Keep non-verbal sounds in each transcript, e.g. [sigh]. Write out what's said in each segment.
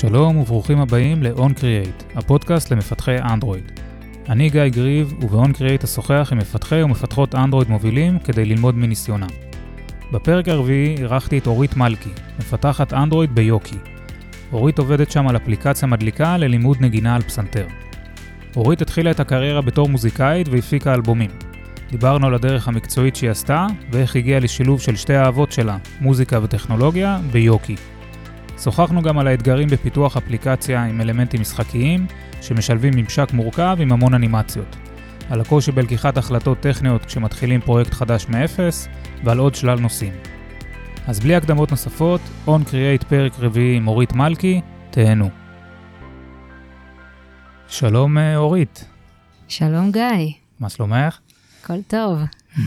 שלום וברוכים הבאים ל-On Create, הפודקאסט למפתחי אנדרואיד. אני גיא גריב, וב-On Create אשוחח עם מפתחי ומפתחות אנדרואיד מובילים כדי ללמוד מניסיונם. בפרק הרביעי אירחתי את אורית מלכי, מפתחת אנדרואיד ביוקי. אורית עובדת שם על אפליקציה מדליקה ללימוד נגינה על פסנתר. אורית התחילה את הקריירה בתור מוזיקאית והפיקה אלבומים. דיברנו על הדרך המקצועית שהיא עשתה, ואיך הגיעה לשילוב של שתי האהבות שלה, מוזיקה וטכנולוגיה, ביוקי. שוחחנו גם על האתגרים בפיתוח אפליקציה עם אלמנטים משחקיים, שמשלבים ממשק מורכב עם המון אנימציות. על הקושי בלקיחת החלטות טכניות כשמתחילים פרויקט חדש מאפס, ועל עוד שלל נושאים. אז בלי הקדמות נוספות, On Create פרק רביעי עם אורית מלכי, תהנו. שלום אה, אורית. שלום גיא, מה שלומך? הכל טוב.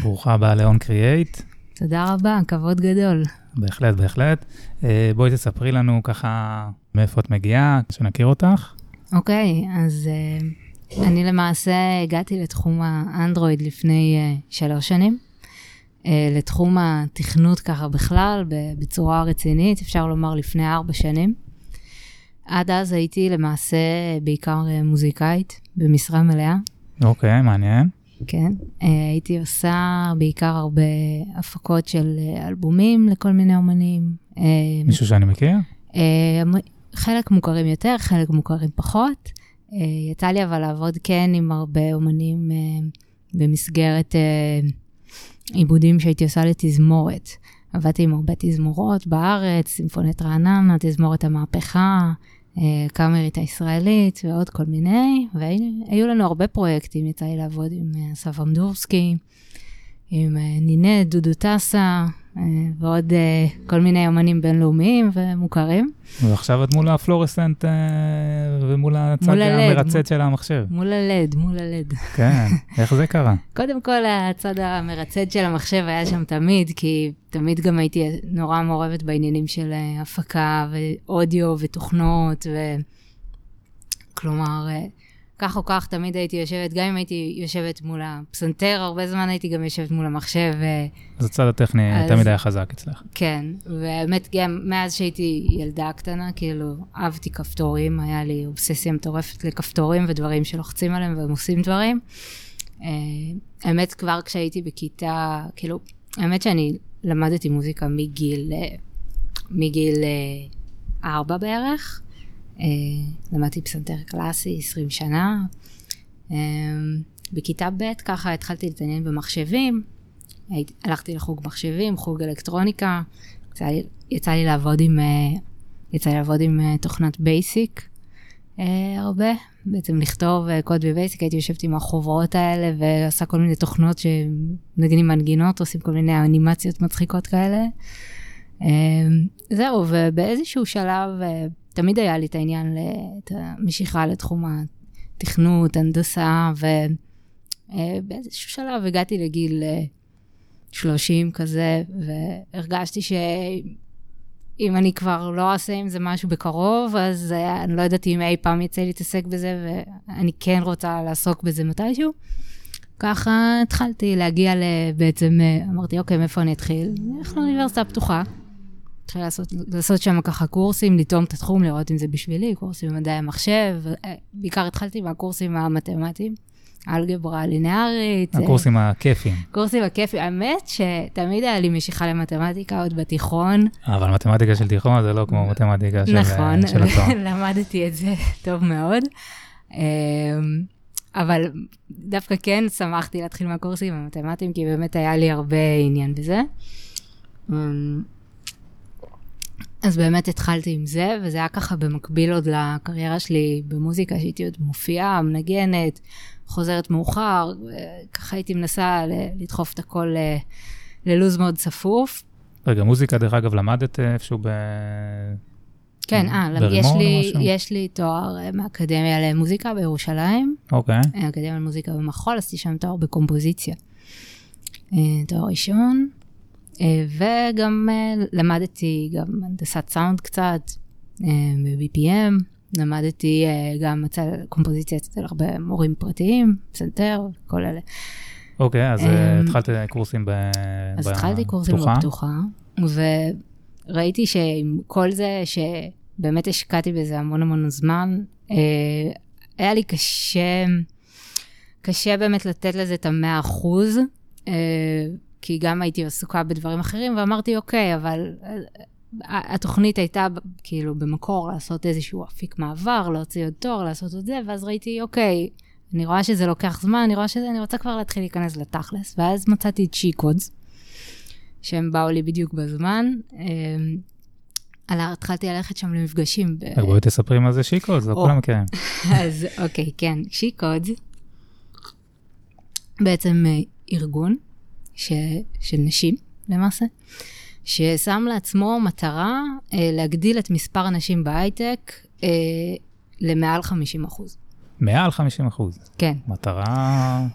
ברוכה הבאה ל-On Create. תודה רבה, כבוד גדול. בהחלט, בהחלט. אה, בואי תספרי לנו ככה מאיפה את מגיעה, שנכיר אותך. אוקיי, אז uh, אני למעשה הגעתי לתחום האנדרואיד לפני uh, שלוש שנים. Uh, לתחום התכנות ככה בכלל, בצורה רצינית, אפשר לומר לפני ארבע שנים. עד אז הייתי למעשה בעיקר מוזיקאית במשרה מלאה. אוקיי, מעניין. כן, הייתי עושה בעיקר הרבה הפקות של אלבומים לכל מיני אומנים. מישהו שאני מכיר? חלק מוכרים יותר, חלק מוכרים פחות. יצא לי אבל לעבוד כן עם הרבה אומנים במסגרת עיבודים שהייתי עושה לתזמורת. עבדתי עם הרבה תזמורות בארץ, סימפונית רעננה, תזמורת המהפכה, קאמרית הישראלית ועוד כל מיני, והיו לנו הרבה פרויקטים, יצא לי לעבוד עם אסף אמדורסקי, עם נינט, דודו טסה, ועוד כל מיני אמנים בינלאומיים ומוכרים. ועכשיו את מול הפלורסנט ומול הצד המרצד של המחשב. מול הלד, מול הלד. כן, איך זה קרה? [laughs] קודם כל, הצד המרצד של המחשב היה שם תמיד, כי תמיד גם הייתי נורא מעורבת בעניינים של הפקה ואודיו ותוכנות, ו... כך או כך, תמיד הייתי יושבת, גם אם הייתי יושבת מול הפסנתר, הרבה זמן הייתי גם יושבת מול המחשב. אז הצד הטכני אז, תמיד היה חזק אצלך. כן, והאמת, גם מאז שהייתי ילדה קטנה, כאילו, אהבתי כפתורים, היה לי אובססיה מטורפת לכפתורים ודברים שלוחצים עליהם והם עושים דברים. האמת, כבר כשהייתי בכיתה, כאילו, האמת שאני למדתי מוזיקה מגיל, מגיל ארבע בערך. אה, למדתי פסנתר קלאסי 20 שנה. אה, בכיתה ב' ככה התחלתי להתעניין במחשבים, הלכתי לחוג מחשבים, חוג אלקטרוניקה, יצא לי, יצא לי לעבוד עם, אה, יצא לי לעבוד עם תוכנת BASIC הרבה, בעצם לכתוב קוד ב BASIC, הייתי יושבת עם החוברות האלה ועושה כל מיני תוכנות שמנגנים מנגינות, עושים כל מיני אנימציות מצחיקות כאלה. זהו, ובאיזשהו שלב, תמיד היה לי את העניין, את המשיכה לתחום התכנות, הנדסה, ובאיזשהו שלב הגעתי לגיל 30 כזה, והרגשתי שאם אני כבר לא אעשה עם זה משהו בקרוב, אז אני לא יודעת אם אי פעם יצא להתעסק בזה, ואני כן רוצה לעסוק בזה מתישהו. ככה התחלתי להגיע בעצם, אמרתי, אוקיי, מאיפה אני אתחיל? נלך לאוניברסיטה הפתוחה. התחילה לעשות, לעשות שם ככה קורסים, לטעום את התחום, לראות אם זה בשבילי, קורסים במדעי המחשב. בעיקר התחלתי מהקורסים המתמטיים, אלגברה לינארית. הקורסים הכיפיים. קורסים הכיפיים. האמת שתמיד היה לי משיכה למתמטיקה עוד בתיכון. אבל מתמטיקה של תיכון זה לא כמו מתמטיקה של, נכון, של התואר. [laughs] למדתי את זה טוב מאוד. אבל דווקא כן שמחתי להתחיל מהקורסים המתמטיים, כי באמת היה לי הרבה עניין בזה. אז באמת התחלתי עם זה, וזה היה ככה במקביל עוד לקריירה שלי במוזיקה, שהייתי עוד מופיעה, מנגנת, חוזרת מאוחר, ככה הייתי מנסה לדחוף את הכל ללוז מאוד צפוף. רגע, מוזיקה, דרך אגב, למדת איפשהו ב... כן, אה, יש, לי, יש לי תואר מאקדמיה למוזיקה בירושלים. אוקיי. אקדמיה למוזיקה במחול, עשיתי שם תואר בקומפוזיציה. תואר ראשון. וגם למדתי גם הנדסת סאונד קצת, ב-BPM, למדתי גם אצל קומפוזיציה אצל הרבה מורים פרטיים, פסנתר, כל אלה. אוקיי, אז התחלת קורסים בפתוחה? אז התחלתי קורסים בפתוחה, וראיתי שעם כל זה, באמת השקעתי בזה המון המון זמן. אה, היה לי קשה, קשה באמת לתת לזה את המאה אחוז, אה, כי גם הייתי עסוקה בדברים אחרים, ואמרתי, אוקיי, אבל התוכנית הייתה כאילו במקור לעשות איזשהו אפיק מעבר, להוציא עוד תואר, לעשות עוד זה, ואז ראיתי, אוקיי, אני רואה שזה לוקח זמן, אני רואה שזה, אני רוצה כבר להתחיל להיכנס לתכלס, ואז מצאתי את שיקודס, שהם באו לי בדיוק בזמן. על, התחלתי ללכת שם למפגשים. ב... בואי תספרי מה זה שיקודס, לא כולם מכירים. [laughs] אז אוקיי, כן, שיקודס, בעצם אה, ארגון ש... של נשים, למעשה. ששם לעצמו מטרה אה, להגדיל את מספר הנשים בהייטק אה, למעל 50 אחוז. מעל 50 אחוז? כן. מטרה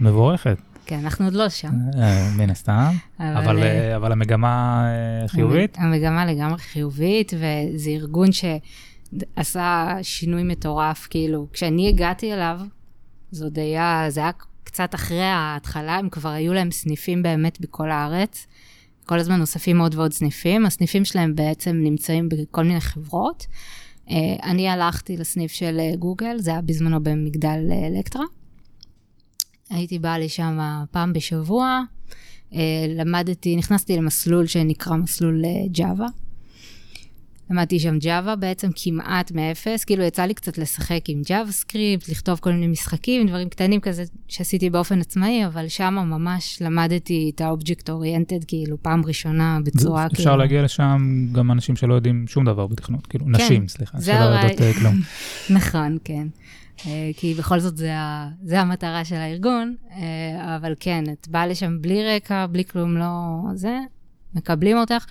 מבורכת. כן, אנחנו עוד לא שם. אה, מן הסתם, אבל, אבל, אה, אבל המגמה אה, חיובית? המגמה לגמרי חיובית, וזה ארגון שעשה שינוי מטורף, כאילו, כשאני הגעתי אליו, זה עוד היה, זה היה קצת אחרי ההתחלה, הם כבר היו להם סניפים באמת בכל הארץ. כל הזמן נוספים עוד ועוד סניפים. הסניפים שלהם בעצם נמצאים בכל מיני חברות. Uh, אני הלכתי לסניף של uh, גוגל, זה היה בזמנו במגדל uh, אלקטרה. הייתי באה לשם פעם בשבוע, למדתי, נכנסתי למסלול שנקרא מסלול Java. למדתי שם Java בעצם כמעט מאפס, כאילו יצא לי קצת לשחק עם JavaScript, לכתוב כל מיני משחקים, דברים קטנים כזה שעשיתי באופן עצמאי, אבל שם ממש למדתי את ה object oriented, כאילו פעם ראשונה בצורה כאילו... אפשר להגיע לשם גם אנשים שלא יודעים שום דבר בתכנות, כאילו כן, נשים, סליחה, שלא יודעות אה, כלום. [laughs] נכון, כן. אה, כי בכל זאת זה, ה, זה המטרה של הארגון, אה, אבל כן, את באה לשם בלי רקע, בלי כלום, לא זה, מקבלים אותך.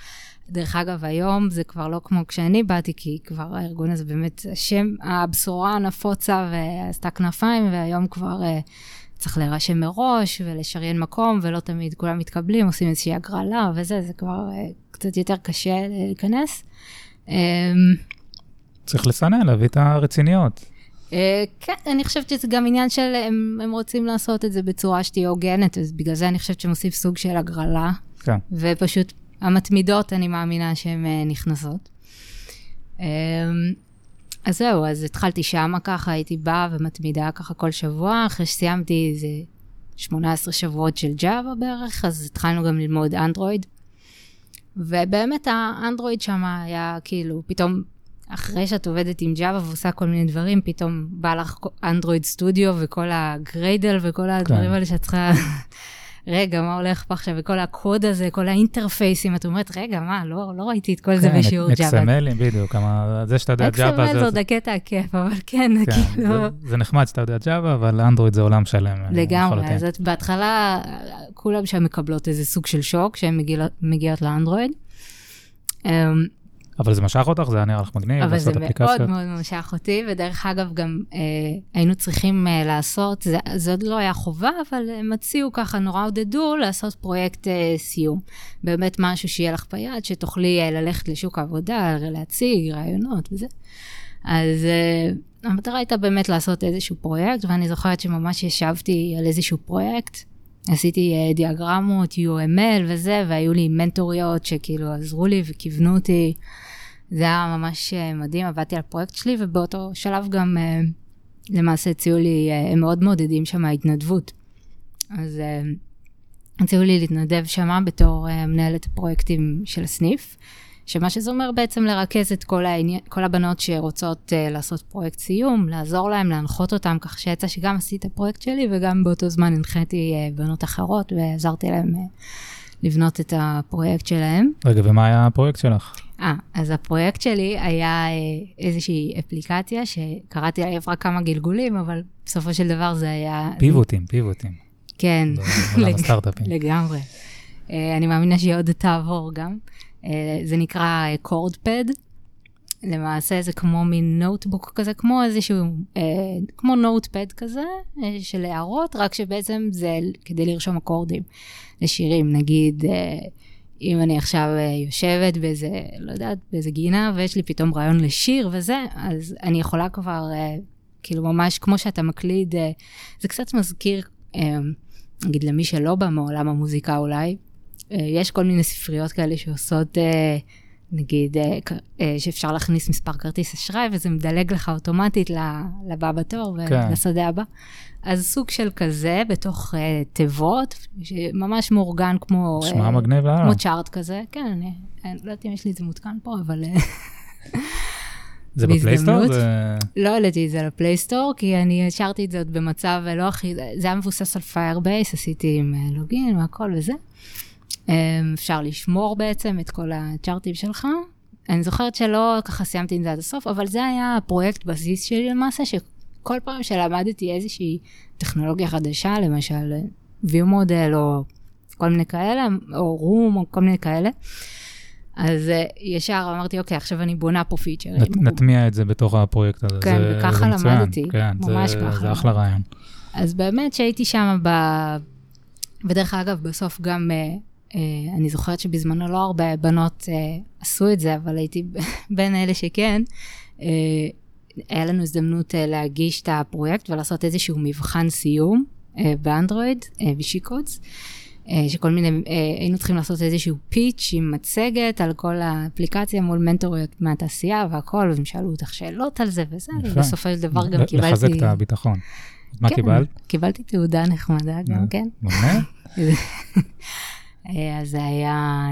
דרך אגב, היום זה כבר לא כמו כשאני באתי, כי כבר הארגון הזה באמת, השם, הבשורה נפוצה ועשתה כנפיים, והיום כבר uh, צריך להירשם מראש ולשריין מקום, ולא תמיד כולם מתקבלים, עושים איזושהי הגרלה וזה, זה כבר uh, קצת יותר קשה להיכנס. Um, צריך לסנן, להביא את הרציניות. Uh, כן, אני חושבת שזה גם עניין של, הם, הם רוצים לעשות את זה בצורה שתהיה הוגנת, אז בגלל זה אני חושבת שהם עושים סוג של הגרלה. כן. ופשוט המתמידות, אני מאמינה שהן אה, נכנסות. אמ, אז זהו, אז התחלתי שמה ככה, הייתי באה ומתמידה ככה כל שבוע, אחרי שסיימתי איזה 18 שבועות של ג'אווה בערך, אז התחלנו גם ללמוד אנדרואיד. ובאמת האנדרואיד שם היה כאילו, פתאום, אחרי שאת עובדת עם ג'אווה ועושה כל מיני דברים, פתאום בא לך אנדרואיד סטודיו וכל הגריידל וכל הדברים כן. האלה שאת צריכה רגע, מה הולך פה עכשיו, וכל הקוד הזה, כל האינטרפייסים, את אומרת, רגע, מה, לא, לא ראיתי את כל זה כן, בשיעור ג'אווה. XMLים, בדיוק, זה שאתה יודע ג'אווה זה... XML זה עוד הקטע הכיף, אבל כן, כן כאילו... זה נחמד שאתה יודע ג'אווה, אבל אנדרואיד זה עולם שלם. אה, לגמרי, אז את בהתחלה, כולם שם מקבלות איזה סוג של שוק, שהן מגיעות לאנדרואיד. אבל זה משך אותך? זה היה נראה לך מגניב? אבל זה מאוד מאוד משך אותי, ודרך אגב, גם אה, היינו צריכים אה, לעשות, זה, זה עוד לא היה חובה, אבל הם הציעו ככה, נורא עודדו לעשות פרויקט אה, סיום. באמת משהו שיהיה לך ביד, שתוכלי אה, ללכת לשוק העבודה, להציג רעיונות וזה. אז אה, המטרה הייתה באמת לעשות איזשהו פרויקט, ואני זוכרת שממש ישבתי על איזשהו פרויקט. עשיתי uh, דיאגרמות, UML וזה, והיו לי מנטוריות שכאילו עזרו לי וכיוונו אותי. זה היה ממש uh, מדהים, עבדתי על הפרויקט שלי, ובאותו שלב גם uh, למעשה הציעו לי, uh, הם מאוד מעודדים שם התנדבות. אז הציעו לי להתנדב שם בתור מנהלת הפרויקטים של הסניף. שמה שזה אומר בעצם לרכז את כל, העני... כל הבנות שרוצות לעשות פרויקט סיום, לעזור להן, להנחות אותן, כך שיצא שגם עשיתי את הפרויקט שלי וגם באותו זמן הנחיתי בנות אחרות ועזרתי להן לבנות את הפרויקט שלהן. רגע, ומה היה הפרויקט שלך? אה, אז הפרויקט שלי היה uh, איזושהי אפליקציה שקראתי עליו רק כמה גלגולים, אבל בסופו של דבר זה היה... פיבוטים, פיבוטים. כן, לג... לגמרי. Uh, אני מאמינה שהיא עוד תעבור גם. אה, זה נקרא קורדפד. אה, למעשה זה כמו מין נוטבוק כזה, כמו איזשהו, אה, כמו נוטפד כזה אה, של הערות, רק שבעצם זה כדי לרשום אקורדים לשירים. נגיד, אה, אם אני עכשיו אה, יושבת באיזה, לא יודעת, באיזה גינה, ויש לי פתאום רעיון לשיר וזה, אז אני יכולה כבר, אה, כאילו ממש כמו שאתה מקליד, אה, זה קצת מזכיר, אה, נגיד למי שלא בא מעולם המוזיקה אולי, אה, יש כל מיני ספריות כאלה שעושות uh, נגיד אה, אה, שאפשר להכניס מספר כרטיס אשראי, וזה מדלג לך אוטומטית לבא בתור כן. ולשדה הבא. אז סוג של כזה, בתוך אה, תיבות, שממש מאורגן כמו... נשמע מגניב לאללה. כמו צ'ארט כזה, כן, אני אני לא יודעת אם יש לי את זה מותקן פה, אבל [laughs] זה ב Play Store? זה- לא העליתי את זה ל Play Store, כי אני השארתי את זה עוד במצב לא הכי, זה היה מבוסס על Firebase, עשיתי עם login והכל וזה. אה, אפשר לשמור בעצם את כל ה chartים שלך. אני זוכרת שלא ככה סיימתי עם זה עד הסוף, אבל זה היה הפרויקט בסיס שלי למעשה, שכל פעם שלמדתי איזושהי טכנולוגיה חדשה, למשל view model או כל מיני כאלה, או Room או כל מיני כאלה, אז אה, ישר אמרתי, אוקיי, עכשיו אני בונה פה פיצ'רים. נת- נטמיע את זה בתוך הפרויקט הזה. כן, זה- וככה זה. למדתי, כן, ממש זה- ככה זה אחלה רעיון. אז באמת שהייתי שם ב... ודרך אגב, בסוף גם, אה, אני זוכרת שבזמנו לא הרבה בנות אה, עשו את זה, אבל הייתי [laughs] בין אלה שכן. אה, היה לנו הזדמנות אה, להגיש את הפרויקט ולעשות איזשהו מבחן סיום אה, באנדרואיד, אה, בשיקוץ. אה, שכל מיני, אה, היינו צריכים לעשות איזשהו pitch עם מצגת על כל האפליקציה מול מנטוריות מהתעשייה והכל, והם שאלו אותך שאלות על זה וזה. ובסופו של דבר גם קיבלתי... לחזק את הביטחון. מה כן, קיבלת? קיבלתי תעודה נחמדה גם אה. כן. מגניב? [laughs] אה, אז זה היה,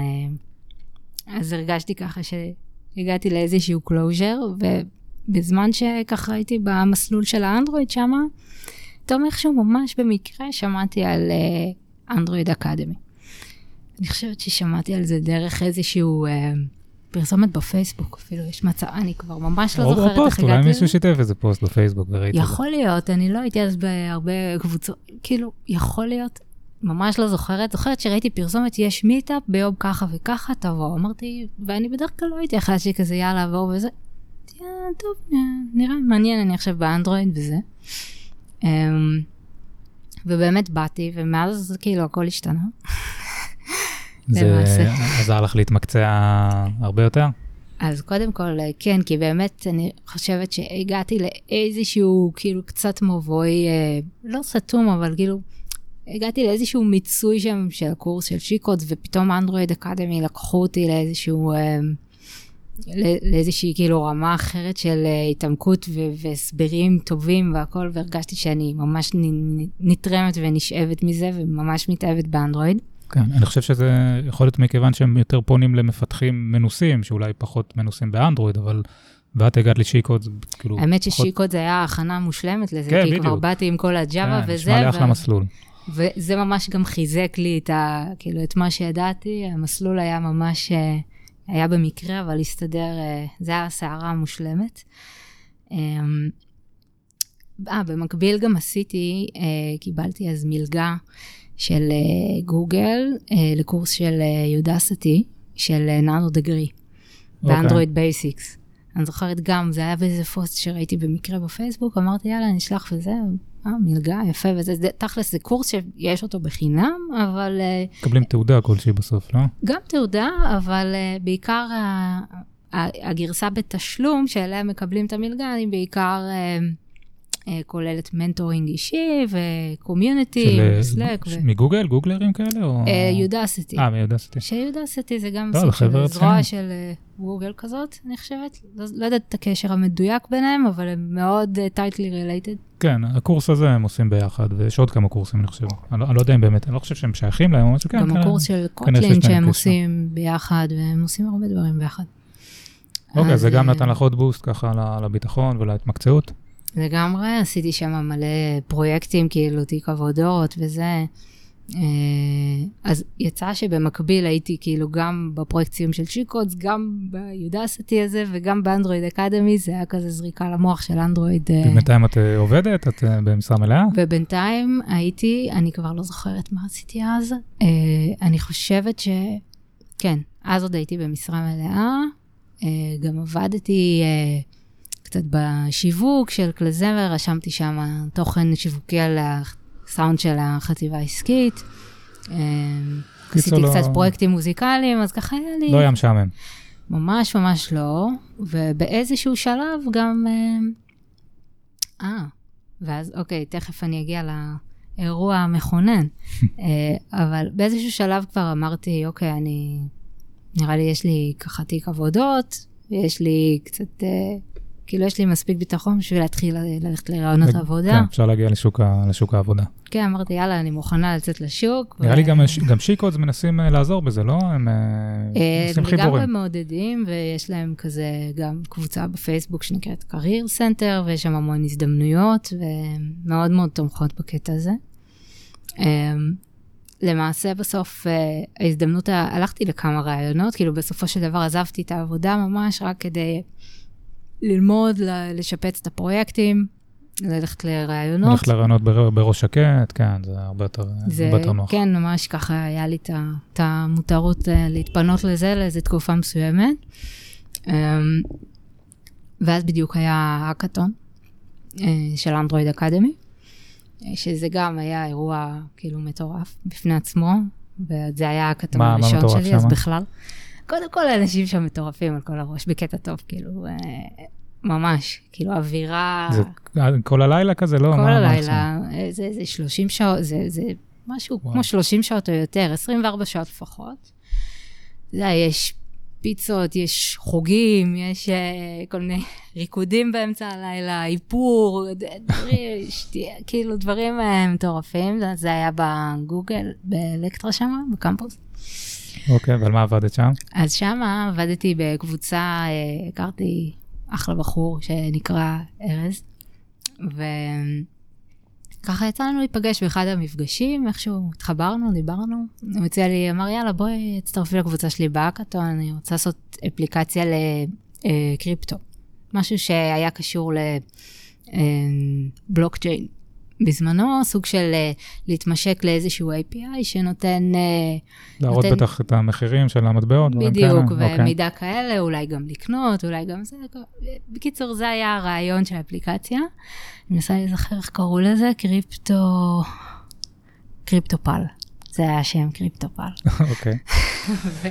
אה, אז הרגשתי ככה שהגעתי לאיזשהו closure, ובזמן שככה הייתי במסלול של האנדרואיד שמה, פתאום איכשהו ממש במקרה שמעתי על אה, Android Academy. אני חושבת ששמעתי על זה דרך איזשהו אה, פרסומת בפייסבוק, אפילו יש מצב, אני כבר ממש לא זוכרת איך פוסט, אולי הגעתי מישהו לזה. שיתף איזה פוסט בפייסבוק וראיתי את זה. יכול להיות, אני לא הייתי אז בהרבה קבוצות, כאילו, יכול להיות, ממש לא זוכרת. זוכרת שראיתי פרסומת, יש meetup ביום ככה וככה, תבוא. אמרתי, ואני בדרך כלל לא הייתי אחת שכזה, יאללה, בואו וזה. "אה, טוב, אה, נראה מעניין, אני עכשיו באנדרואיד וזה. אמ, ובאמת באתי, ומאז כאילו הכל השתנה. זה. עזר לך להתמקצע הרבה יותר? אז קודם כל, אה, כן, כי באמת אני חושבת שהגעתי לאיזשהו, כאילו, קצת מבוי, אה, לא סתום, אבל כאילו, הגעתי לאיזשהו מיצוי שם של הקורס של שיקוץ, ופתאום אנדרואיד אקדמי לקחו אותי לאיזשהו, לא- לאיזושהי כאילו רמה אחרת של אה, התעמקות והסברים טובים והכל, והרגשתי שאני ממש נתרמת ונשאבת מזה, וממש מתאהבת באנדרואיד. כן, אני חושב שזה יכול להיות מכיוון שהם יותר פונים למפתחים מנוסים, שאולי פחות מנוסים באנדרואיד, אבל... ואת הגעת לשיקוד, כאילו... האמת פחות- ששיקוט זה היה הכנה מושלמת לזה, כן, כי כבר בדיוק. באתי עם כל הג'אווה כן, וזה, נשמע לי אחלה ו- מסלול. וזה ממש גם חיזק לי את ה... כאילו, את מה שידעתי, המסלול היה ממש... אה, היה במקרה, אבל הסתדר, אה, זה היה הסערה המושלמת. אמ, אה, במקביל גם עשיתי, אה, קיבלתי אז מלגה של אה, גוגל אה, לקורס של Udacity, של אה, nano degree, אוקיי. ב Android Basics. אני זוכרת גם, זה היה באיזה פוסט שראיתי במקרה בפייסבוק, אמרתי, יאללה, אני אשלח וזה, אה, מלגה, יפה, וזה, זה, תכלס, זה קורס שיש אותו בחינם, אבל אה, מקבלים תעודה כלשהי בסוף, לא? גם תעודה, אבל uh, בעיקר ה- הגרסה בתשלום שאליה מקבלים את המלגה, היא בעיקר uh, uh, כוללת mentoring אישי ו community, אה, Slack, ש- מגוגל? גוגלרים כאלה? או... Udacity. אה, מ Udacity. ש Udacity זה גם לא, סוג של זרוע. של אה, גוגל כזאת, אני חושבת. לא, לא יודעת את הקשר המדויק ביניהם, אבל הם מאוד uh, tightly related. כן, הקורס הזה הם עושים ביחד, ויש עוד כמה קורסים, אני חושב. אני לא, אני לא יודע אם באמת, אני לא חושב שהם שייכים להם, אבל שכן. גם כן, הקורס של קוטלין ביניהם שהם. עושים ביחד, והם עושים הרבה דברים ביחד. אוקיי, אז, זה גם אה, נתן לך עוד בוסט ככה לביטחון ולהתמקצעות. לגמרי, עשיתי שם מלא פרויקטים, כאילו תיק עבודות וזה. אה, אז יצא שבמקביל הייתי כאילו גם בפרויקט סיום של שיקודס, גם ביודסטי הזה וגם באנדרואיד אקדמי, זה היה כזה זריקה למוח של אנדרואיד. אה, ובינתיים את אה, עובדת? את במשרה מלאה? ובינתיים הייתי, אני כבר לא זוכרת מה עשיתי אז, אני חושבת ש... כן, אז עוד הייתי במשרה מלאה, אה, גם עבדתי קצת בשיווק של קלזמר, רשמתי שם תוכן שיווקי על הסאונד של החטיבה העסקית. אה, עשיתי לא- קצת פרויקטים מוזיקליים, אז ככה היה לי... לא היה משעמם. ממש ממש לא, ובאיזשהו שלב גם... אה, אה, ואז אוקיי, תכף אני אגיע לאירוע המכונן, [laughs] אה, אבל באיזשהו שלב כבר אמרתי, אוקיי, אני נראה לי יש לי ככה תיק עבודות, ויש לי קצת, אה, כאילו יש לי מספיק ביטחון בשביל להתחיל ל- ללכת לרעיונות עבודה. כן, אפשר להגיע לשוק ה- לשוק העבודה. כן, אמרתי, יאללה, אני מוכנה לצאת לשוק. נראה ו- לי גם גם שיקודס מנסים אה, לעזור בזה, לא? הם אה, אה, עושים הם לגמרי חיבורים. מעודדים, ויש להם כזה גם קבוצה בפייסבוק שנקראת Career Center, ויש שם המון הזדמנויות, ומאוד מאוד תומכות בקטע הזה. אה, למעשה בסוף אה, ההזדמנות, הלכתי לכמה ראיונות, כאילו בסופו של דבר עזבתי את העבודה ממש רק כדי ללמוד, לשפץ את הפרויקטים, ללכת לראיונות. הולך לראיונות בר- בראש שקט, כן, זה הרבה יותר זה, הרבה יותר נוח. כן, ממש ככה היה לי את המותרות אה, להתפנות לזה לאיזו תקופה מסוימת. אמ, ואז בדיוק היה האקתון אה, של אנדרואיד אקדמי, אה, שזה גם היה אירוע כאילו מטורף בפני עצמו, וזה היה האקתון מה הראשון שלי, אז שמה? בכלל. קודם כל, האנשים שם מטורפים על כל הראש, בקטע טוב, כאילו, אה, ממש, כאילו, אווירה... זה כל הלילה כזה, לא? כל מה- מה? הלילה, אה, זה, זה 30 שעות, זה, זה משהו וואו. כמו 30 שעות או יותר, 24 שעות לפחות. אתה יודע, יש פיצות, יש חוגים, יש אה, כל מיני [laughs] ריקודים באמצע הלילה, איפור, דברים, שתייה, [laughs] כאילו דברים אה, מטורפים. זה היה בגוגל, באלקטרה שם, בקמפוס. אוקיי, ועל מה עבדת שם? אז שם עבדתי בקבוצה, אה, הכרתי אחלה בחור שנקרא ארז, וככה יצא לנו להיפגש באחד המפגשים, איכשהו התחברנו, דיברנו, הוא הציע לי, אמר יאללה בואי תצטרפי לקבוצה שלי בהאקתון, אני רוצה לעשות אפליקציה לקריפטו, משהו שהיה קשור לבלוקצ'יין. בזמנו, סוג של אה, להתמשק לאיזשהו API שנותן אה, להראות נותן- בטח את המחירים של המטבעות, בדיוק? אוקיי. ומידע כאלה, אולי גם לקנות, אולי גם זה. בקיצור, זה היה הרעיון של האפליקציה. אני מנסה להיזכר איך קראו לזה, קריפטו... קריפטופל. זה היה השם, קריפטופל. [laughs] אוקיי. ו-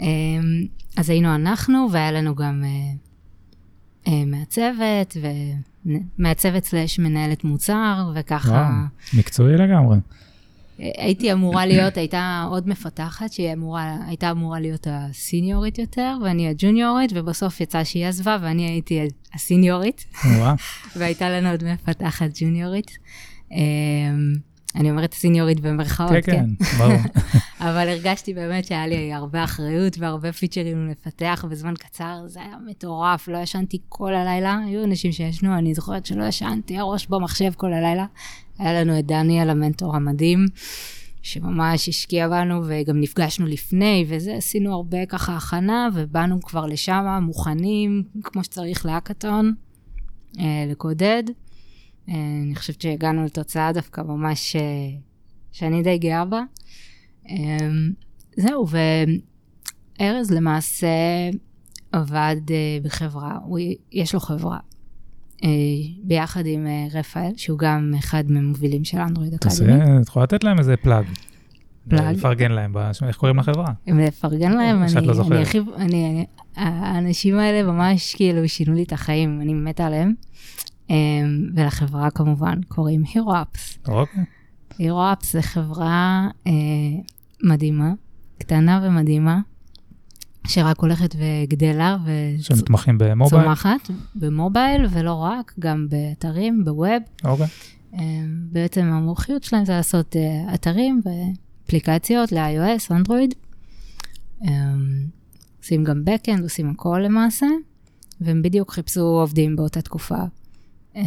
אמ, אז היינו אנחנו, והיה לנו גם אה, אה, מעצבת, סלאש מנהלת מוצר, וככה... וואו, מקצועי לגמרי. הייתי אמורה להיות, הייתה עוד מפתחת שהיא אמורה, הייתה אמורה להיות הסיניורית יותר, ואני הג'וניורית, ובסוף יצא שהיא עזבה, ואני הייתי הסיניורית, והייתה לנו עוד מפתחת ג'וניורית. אני אומרת סיניורית במרכאות, כן, כן? כן, ברור. [laughs] אבל הרגשתי באמת שהיה לי הרבה אחריות והרבה פיצ'רים לפתח בזמן קצר, זה היה מטורף, לא ישנתי כל הלילה, היו אנשים שישנו, אני זוכרת שלא ישנתי, הראש במחשב כל הלילה. היה לנו את דניאל, המנטור המדהים, שממש השקיע בנו, וגם נפגשנו לפני, וזה, עשינו הרבה ככה הכנה, ובאנו כבר לשם מוכנים, כמו שצריך להאקתון, אה, לקודד. אה, אני חושבת שהגענו לתוצאה דווקא ממש, אה, שאני די גאה בה. אמ, זהו, וארז למעשה עבד אה, בחברה, הוא, יש לו חברה, אה, ביחד עם אה, רפאל, שהוא גם אחד ממובילים של אנדרואיד אקדמי. את יכולה לתת להם איזה פלאג. פלאג? לפרגן להם, איך קוראים לחברה? לפרגן להם, אני, לא. אני הכי, אני, אני, האנשים האלה ממש כאילו שינו לי את החיים, אני מתה עליהם. אמ, ולחברה כמובן קוראים הירו-אפס. אוקיי. הירו-אפס זה חברה אה, מדהימה, קטנה ומדהימה, שרק הולכת וגדלה שמתמחים במובייל? וצומחת במובייל, ולא רק, גם באתרים, בווב. אוקיי. אה, בעצם המומחיות שלהם זה לעשות אה, אתרים ואפליקציות ל-iOS, אנדרואיד. אה, עושים גם backend, עושים הכל למעשה, והם בדיוק חיפשו עובדים באותה תקופה. אה,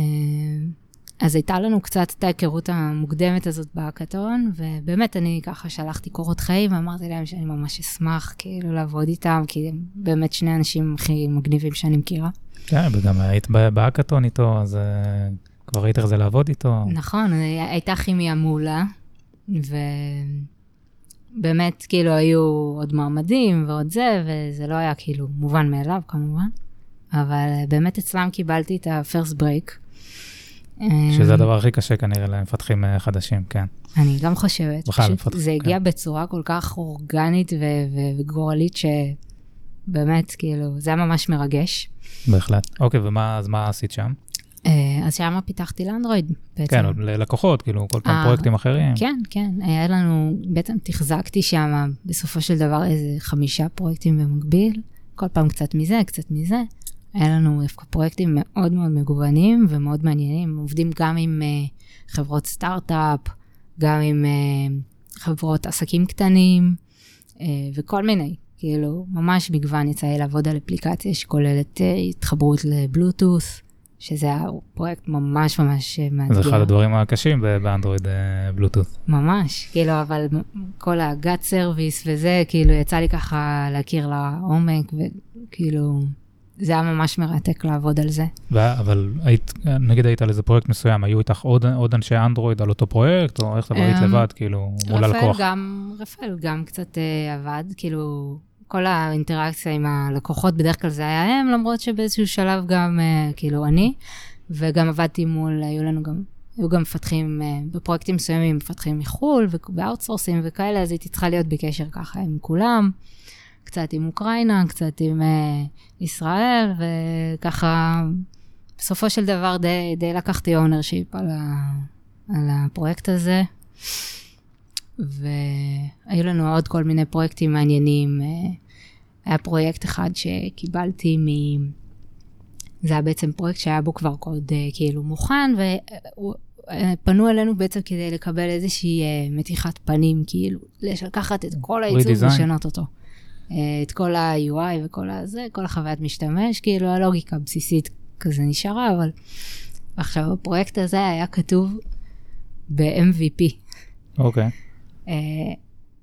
אז הייתה לנו קצת את ההיכרות המוקדמת הזאת בהאקתון, ובאמת אני ככה שלחתי קורות חיים, ואמרתי להם שאני ממש אשמח כאילו לעבוד איתם, כי הם באמת שני האנשים הכי מגניבים שאני מכירה. כן, וגם היית ב- בהאקתון איתו, אז אה, כבר ראית איך זה לעבוד איתו. נכון, הייתה כימיה מעולה, ובאמת, כאילו, היו עוד מעמדים ועוד זה, וזה לא היה כאילו מובן מאליו, כמובן, אבל אה, באמת אצלם קיבלתי את ה-first break. שזה אה, הדבר הכי קשה כנראה למפתחים אה, חדשים, כן. אני גם חושבת, בכלל, מפתח- זה כן. הגיע בצורה כל כך אורגנית וגורלית, שבאמת, כאילו, זה היה ממש מרגש. בהחלט. אוקיי, ומה אז מה עשית שם? אז שמה פיתחתי לאנדרואיד בעצם. כן, ללקוחות, כאילו, כל פעם אה, פרויקטים אחרים. כן, כן, היה לנו, בעצם תחזקתי שם בסופו של דבר איזה חמישה פרויקטים במקביל, כל פעם קצת מזה, קצת מזה. היה לנו דווקא פרויקטים מאוד מאוד מגוונים ומאוד מעניינים, עובדים גם עם uh, חברות סטארט-אפ, גם עם uh, חברות עסקים קטנים uh, וכל מיני, כאילו, ממש מגוון יצא לי לעבוד על אפליקציה שכוללת uh, התחברות לבלוטוס, שזה היה פרויקט ממש ממש מאתגר. זה אחד הדברים הקשים באנדרואיד בלוטות'. ממש, כאילו, אבל כל ה GATT service וזה, כאילו, יצא לי ככה להכיר לעומק, וכאילו, זה היה ממש מרתק לעבוד על זה. ו- אבל היית, נגיד היית על איזה פרויקט מסוים, היו איתך עוד, עוד אנשי אנדרואיד על אותו פרויקט, או איך זה היית אמ, לבד, כאילו, מול רפאל הלקוח? גם, רפאל גם קצת אה, עבד, כאילו, כל האינטראקציה עם הלקוחות, בדרך כלל זה היה הם, למרות שבאיזשהו שלב גם, אה, כאילו, אני, וגם עבדתי מול, היו לנו גם, היו גם מפתחים, אה, בפרויקטים מסוימים מפתחים מחו"ל, וב outsourceים וכאלה, אז הייתי צריכה להיות בקשר ככה עם כולם, קצת עם אוקראינה, קצת עם אה, ישראל, וככה, בסופו של דבר די, די לקחתי ownership על, ה, על הפרויקט הזה. והיו לנו עוד כל מיני פרויקטים מעניינים. אה, היה פרויקט אחד שקיבלתי מ... זה היה בעצם פרויקט שהיה בו כבר קוד אה, כאילו מוכן, ופנו אלינו בעצם כדי לקבל איזושהי אה, מתיחת פנים, כאילו, לקחת את כל העיצוב ולשנות אותו. את כל ה-UI וכל הזה, כל החוויית משתמש, כאילו הלוגיקה הבסיסית כזה נשארה, אבל עכשיו הפרויקט הזה היה כתוב ב-MVP. אוקיי. Okay. Uh,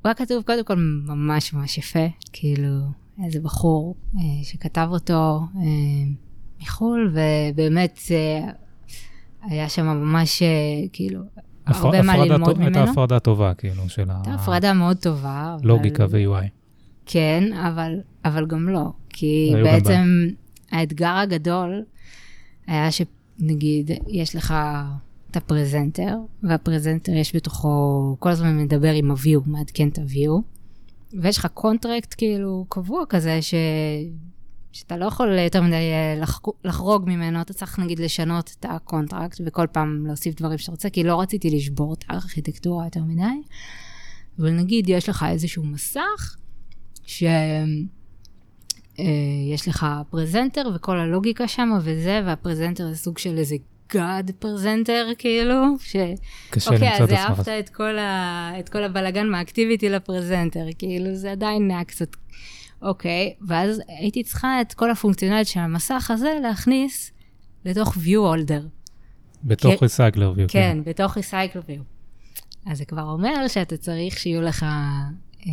הוא היה כתוב קודם כל ממש ממש יפה, כאילו איזה בחור uh, שכתב אותו uh, מחו"ל, ובאמת היה שם ממש כאילו הפר, הרבה מה ללמוד ממנו. הייתה הפרדה טובה כאילו של ה... הייתה הפרדה מאוד טובה. לוגיקה אבל... ו-UI. כן, אבל, אבל גם לא, כי בעצם האתגר הגדול היה שנגיד יש לך את הפרזנטר, והפרזנטר יש בתוכו, כל הזמן מדבר עם ה-view, מעדכן את ה-view, ויש לך contract כאילו קבוע כזה, ש... שאתה לא יכול יותר מדי לח... לחרוג ממנו, אתה צריך נגיד לשנות את ה contract, וכל פעם להוסיף דברים שאתה רוצה, כי לא רציתי לשבור את הארכיטקטורה יותר מדי. אבל נגיד יש לך איזשהו מסך, שיש אה, לך presenter וכל הלוגיקה שם וזה, וה presenter זה סוג של איזה god presenter, כאילו, ש... קשה אוקיי, למצוא את עצמך. אז העפת את כל, ה... את כל הבלגן מה activity ל presenter, כאילו, זה עדיין היה קצת... אוקיי, ואז הייתי צריכה את כל הפונקציונליות של המסך הזה להכניס לתוך view holder. בתוך כי... recycler view. כן, כן, בתוך recycler view. אז זה כבר אומר שאתה צריך שיהיו לך, אה,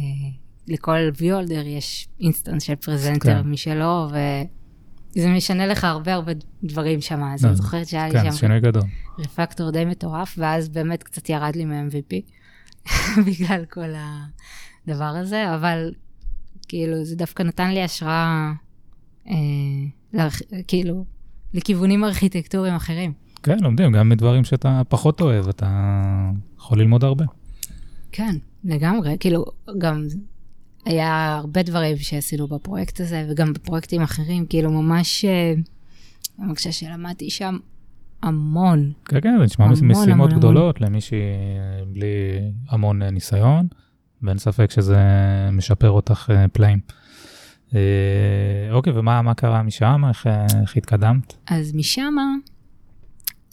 לכל holder יש instance של presenter כן. משלו, ו... זה משנה לך הרבה הרבה דברים שם, אז אני זוכרת שהיה לי שם... כן, שינוי גדול. רפקטור די מטורף, ואז באמת קצת ירד לי מ-MVP, [laughs] בגלל כל הדבר הזה, אבל כאילו, זה דווקא נתן לי השראה, אה, לארכ... כאילו, לכיוונים ארכיטקטוריים אחרים. כן, לומדים, גם מדברים שאתה פחות אוהב, אתה יכול ללמוד הרבה. כן, לגמרי, כאילו, גם היה הרבה דברים שעשינו בפרויקט הזה, וגם בפרויקטים אחרים, כאילו ממש, אני חושבת שלמדתי שם המון. כן, כן, זה נשמע משימות המון, גדולות המון. למישהי בלי המון ניסיון, ואין ספק שזה משפר אותך פלאים. אוקיי, ומה קרה משם? איך, איך התקדמת? אז משם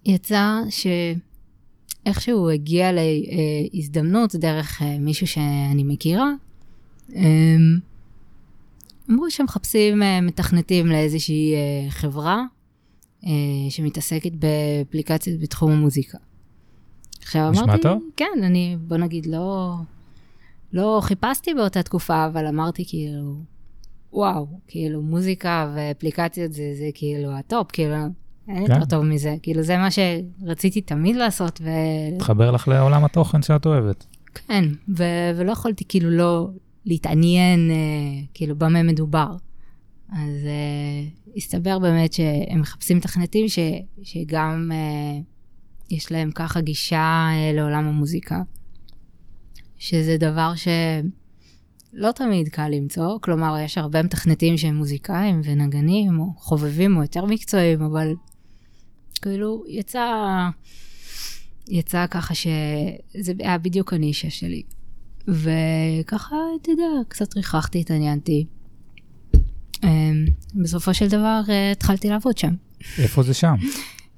יצא שאיכשהו הגיע להזדמנות דרך מישהו שאני מכירה, אמרו שמחפשים אה, מתכנתים לאיזושהי אה, חברה אה, שמתעסקת באפליקציות בתחום המוזיקה. עכשיו אמרתי, נשמע טוב? כן, אני, בוא נגיד, לא, לא חיפשתי באותה תקופה, אבל אמרתי כאילו, וואו, כאילו מוזיקה ואפליקציות זה, זה כאילו הטופ, כאילו, אין כן. יותר טוב מזה, כאילו זה מה שרציתי תמיד לעשות. ו... תחבר לך לעולם התוכן שאת אוהבת. כן, ו- ולא יכולתי כאילו לא, להתעניין uh, כאילו במה מדובר. אז uh, הסתבר באמת שהם מחפשים מתכנתים ש, שגם uh, יש להם ככה גישה uh, לעולם המוזיקה, שזה דבר שלא תמיד קל למצוא, כלומר יש הרבה מתכנתים שהם מוזיקאים ונגנים או חובבים או יותר מקצועיים, אבל כאילו, יצא, יצא ככה שזה היה בדיוק הנישה שלי. וככה, אתה יודע, קצת ריחכתי, התעניינתי. אמ, בסופו של דבר אה, התחלתי לעבוד שם. איפה זה שם?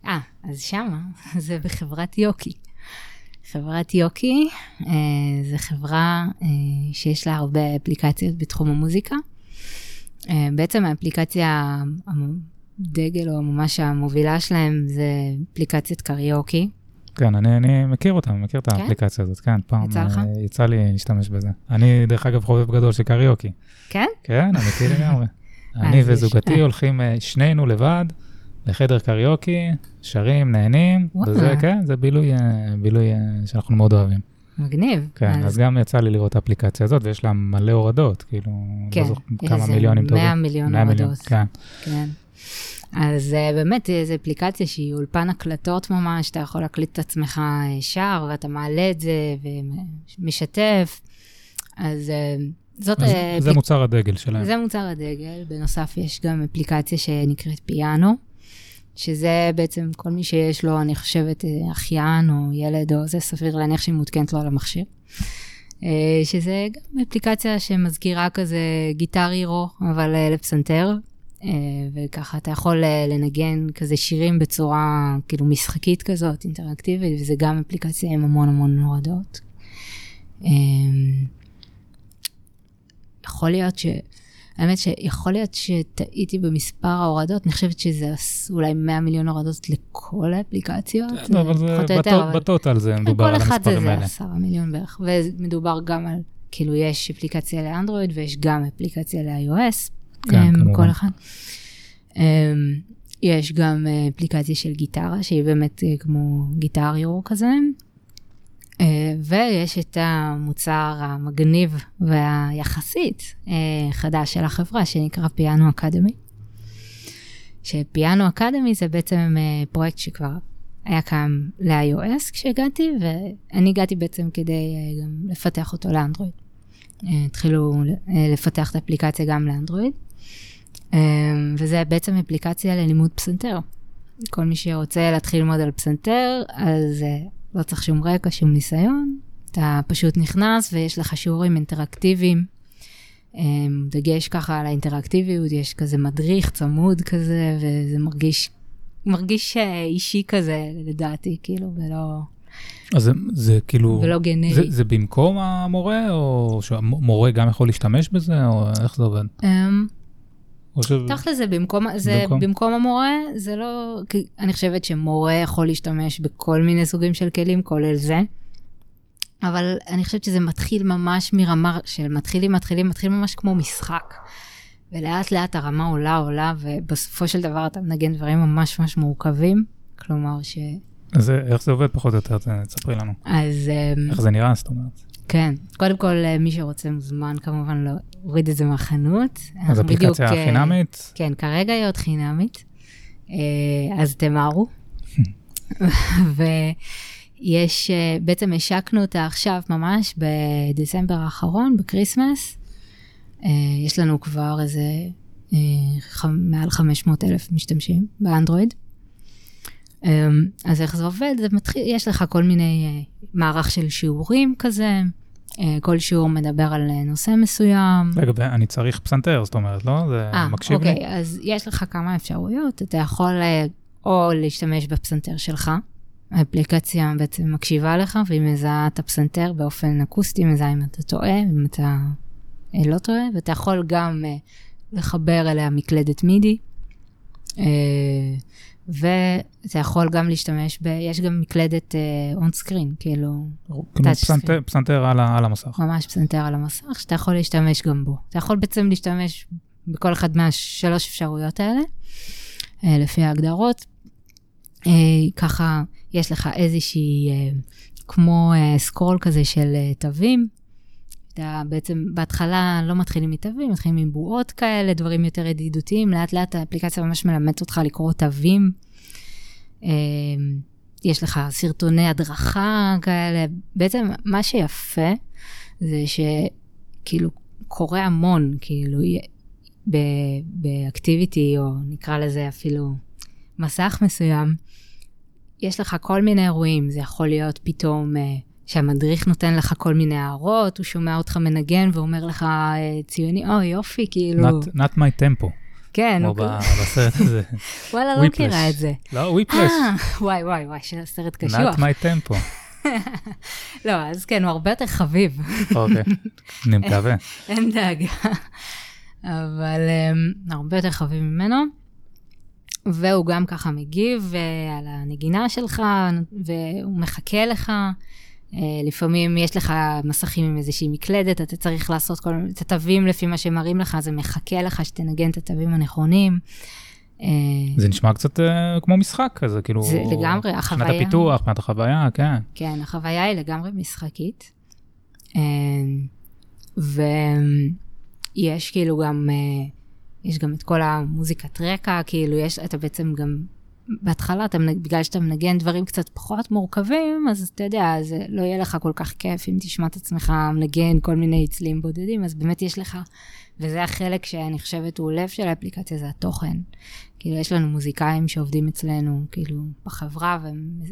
אה, אז שמה, [laughs] זה בחברת יוקי. חברת יוקי אה, זה חברה אה, שיש לה הרבה אפליקציות בתחום המוזיקה. אה, בעצם האפליקציה הדגל או ממש המובילה שלהם זה אפליקציית קריוקי. כן, אני, אני מכיר אני מכיר את כן? האפליקציה הזאת, כן, פעם יצא לך? אה, יצא לי להשתמש בזה. אני, דרך אגב, חובב גדול של קריוקי. כן? כן, אמיתי [laughs] לגמרי. אני אז וזוגתי אה. הולכים אה, שנינו לבד לחדר קריוקי, שרים, נהנים. וזה, כן, זה בילוי, בילוי שאנחנו מאוד אוהבים. מגניב. כן, אז גם יצא לי לראות את האפליקציה הזאת, ויש לה מלא הורדות, כאילו, כן, לא זוכר כמה איזה מיליונים טובים. 100 מיליון 100 מיליון, הורדות. כן. כן. אז uh, באמת, זו אפליקציה שהיא אולפן הקלטות ממש, אתה יכול להקליט את עצמך אה, שר, ואתה מעלה את זה ומשתף. אז uh, זאת... אז אה, זה אפליק- מוצר הדגל שלהם. זה מוצר הדגל. בנוסף, יש גם אפליקציה שנקראת פיאנו, שזה בעצם כל מי שיש לו, אני חושבת, אה, אחיין או ילד או זה, סביר להניח שהיא מעודכנת לו על המכשיר. אה, שזה גם אפליקציה שמזכירה כזה גיטר הירו, אבל אה, לפסנתר. אה, וככה אתה יכול אה, לנגן כזה שירים בצורה כאילו משחקית כזאת, אינטראקטיבית, וזה גם אפליקציה עם המון המון הורדות. אה, יכול להיות ש... האמת שיכול להיות שטעיתי במספר ההורדות, אני חושבת שזה אולי 100 מיליון הורדות לכל האפליקציות. לא, אבל זה בטוטל זה כן, מדובר על כל אחד זה המספרים זה האלה. עשרה מיליון בערך, ומדובר גם על, כאילו יש אפליקציה לאנדרואיד ויש גם אפליקציה ל-iOS, כן, אמ, כמובן. כל אחד. אמ, יש גם אה, אפליקציה של גיטרה, שהיא באמת אה, כמו גיטר יורו כזה, אה, ויש את המוצר המגניב והיחסית חדש של החברה, שנקרא פיאנו אקדמי. שפיאנו אקדמי זה בעצם פרויקט שכבר היה קם ל-iOS כשהגעתי, ואני הגעתי בעצם כדי גם לפתח אותו לאנדרואיד. התחילו לפתח את האפליקציה גם לאנדרואיד, וזה בעצם אפליקציה ללימוד פסנתר. כל מי שרוצה להתחיל ללמוד על פסנתר, אז אה, לא צריך שום רקע, שום ניסיון. אתה פשוט נכנס ויש לך שיעורים אינטראקטיביים. אה, דגש ככה על האינטראקטיביות, יש כזה מדריך צמוד כזה, וזה מרגיש, מרגיש אה, אישי כזה, לדעתי, כאילו, ולא, אז זה- זה כאילו... ולא גנרי. זה, זה במקום המורה, או שהמורה גם יכול להשתמש בזה, או איך זה עובד? אמ. תכל'ס זה במקום, זה במקום? במקום המורה, זה לא, כי אני חושבת שמורה יכול להשתמש בכל מיני סוגים של כלים, כולל זה. אבל אני חושבת שזה מתחיל ממש מרמה של מתחילים, מתחילים, מתחיל ממש כמו משחק. ולאט לאט הרמה עולה, עולה, ובסופו של דבר אתה מנגן דברים ממש ממש מורכבים. כלומר ש... אז איך זה עובד פחות או יותר? תספרי לנו. אז אמ, איך זה נראה, זאת אומרת. כן, קודם כל, אה, מי שרוצה מוזמן כמובן להוריד את זה מהחנות. אז אנחנו בדיוק, אפליקציה אה, חינמית, כן, כרגע היא עוד חינמית, אה, אז תמהרו. [laughs] ויש, בעצם השקנו אותה עכשיו ממש בדצמבר האחרון, בקריסמס. יש לנו כבר איזה מעל 500 אלף משתמשים באנדרואיד. אה, אז איך זה עובד? זה מתחיל, יש לך כל מיני אה, מערך של שיעורים כזה, אה, כל שיעור מדבר על אה, נושא מסוים. רגע, ואני צריך פסנתר, זאת אומרת, לא? זה אה, מקשיב לי? אוקיי, אז יש לך כמה אפשרויות. אתה יכול או להשתמש בפסנתר שלך, האפליקציה בעצם מקשיבה לך, והיא מזהה את הפסנתר באופן אקוסטי, מזהה אם אתה טועה, אם אתה לא טועה, ואתה יכול גם לחבר אליה מקלדת מידי. ואתה יכול גם להשתמש ב... יש גם מקלדת און סקרין, כאילו, כאילו פסנתר-. פסנתר על על המסך. ממש פסנתר על המסך, שאתה יכול להשתמש גם בו. אתה יכול בעצם להשתמש בכל אחד מהשלוש אפשרויות האלה, אה, לפי ההגדרות. אה, ככה, יש לך איזושהי, אה, כמו אה, סקרול כזה של אה, תווים. אתה בעצם, בהתחלה לא מתחילים מתווים, מתחילים עם בועות כאלה, דברים יותר ידידותיים. לאט לאט האפליקציה ממש מלמדת אותך לקרוא תווים. אה, יש לך סרטוני הדרכה כאלה. בעצם מה שיפה זה שכאילו קורה המון, כאילו, באקטיביטי, או נקרא לזה אפילו מסך מסוים, יש לך כל מיני אירועים, זה יכול להיות פתאום אה, שהמדריך נותן לך כל מיני הערות, הוא שומע אותך מנגן ואומר לך אה, ציוני, אוי יופי, כאילו... Not, not my tempo, כן, כמו הוא ב- בסרט הזה. [laughs] וואלה, לא. מכירה את זה. לא, וויפלש, אה, וואי, וואי, וואי, סרט קשוח. not my tempo. [laughs] לא, אז כן, הוא הרבה יותר חביב, אוקיי, [laughs] אני מקווה. אין דאגה. אבל um, הרבה יותר חביב ממנו. והוא גם ככה מגיב uh, על הנגינה שלך, והוא מחכה לך. Uh, לפעמים יש לך מסכים עם איזושהי מקלדת, אתה צריך לעשות כל מיני, את התווים לפי מה שמראים לך, זה מחכה לך שתנגן את התווים הנכונים. Uh, זה נשמע קצת אה, כמו משחק כזה, כאילו... זה לגמרי, מבחינת החוויה- הפיתוח, מבחינת החוויה, כן. כן, החוויה היא לגמרי משחקית. אה, ויש כאילו גם, אה, יש גם את כל המוזיקת רקע, כאילו יש, אתה בעצם גם, בהתחלה, אתה, בגלל שאתה מנגן דברים קצת פחות מורכבים, אז אתה יודע, זה לא יהיה לך כל כך כיף אם תשמע את עצמך מנגן כל מיני צלילים בודדים, אז באמת יש לך, וזה החלק שאני חושבת הוא לב של האפליקציה, זה התוכן. כאילו, יש לנו מוזיקאים שעובדים אצלנו, כאילו, בחברה,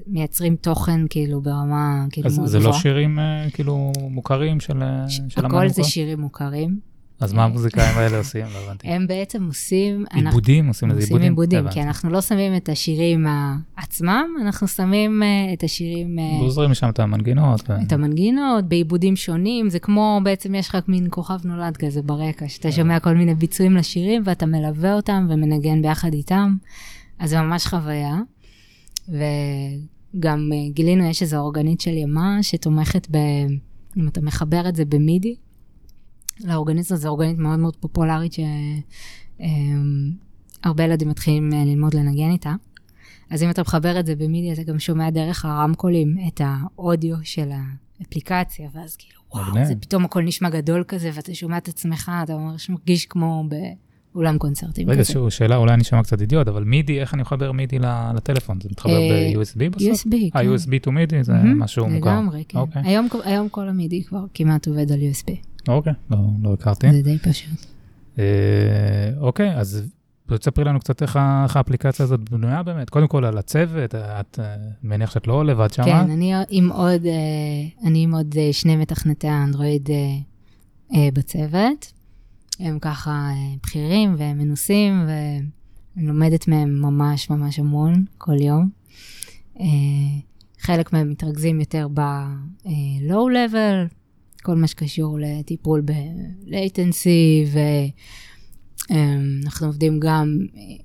ומייצרים תוכן, כאילו, ברמה, כאילו, אז מאוד זה לא גבוהה. שירים אה, כאילו מוכרים של ש- של הכל אמן זה? שירים מוכרים. אז מה המוזיקאים האלה עושים? לא הבנתי. הם בעצם עושים... אנחנו- עיבודים? עושים לזה עושים עיבודים? עיבודים, הבנתי. כי אנחנו לא שמים את השירים ה- עצמם, אנחנו שמים אה, את השירים, אה, גוזרים משם את המנגינות. ו- את המנגינות, בעיבודים שונים, זה כמו בעצם יש לך מין כוכב נולד כזה ברקע, שאתה שומע כל מיני ביצועים לשירים ואתה מלווה אותם ומנגן ביחד איתם, אז זה ממש חוויה. וגם אה, גילינו, יש איזו אורגנית של ימה שתומכת ב... אם אתה מחבר את זה במידי, לאורגנית הזאת, זו אורגנית מאוד מאוד פופולרית שהרבה ילדים מתחילים אה, ללמוד לנגן איתה. אז אם אתה מחבר את זה במידי, אתה גם שומע דרך הרמקולים את האודיו של האפליקציה, ואז כאילו, וואו, מגניב. זה פתאום הכל נשמע גדול כזה, ואתה שומע את עצמך, אתה ממש מרגיש כמו באולם קונצרטים רגע, כזה. שוב, שאלה, אולי אני אשמע קצת אידיוט, אבל מידי, איך אני מחבר מידי לטלפון? זה מתחבר אה, ב-USB בסוף? USB, אה, כן. USB to מידי זה משהו מוכר. לגמרי, כן. אוקיי, היום, היום כל המידי כבר כמעט עובד על USB, אוקיי, לא- לא הכרתי. זה די פשוט. אה, אוקיי, אז תספרי לנו קצת איך איך האפליקציה הזאת בנויה באמת. קודם כל על הצוות, את אה, מניח שאת לא לבד שמה. כן, אני עם עוד, אה, אני עם עוד אה, שני מתכנתי האנדרואיד בצוות. הם ככה בכירים ומנוסים, ואני לומדת מהם ממש ממש המון כל יום. חלק מהם מתרכזים יותר ב-low level, כל מה שקשור לטיפול ב-latency, ואנחנו עובדים גם,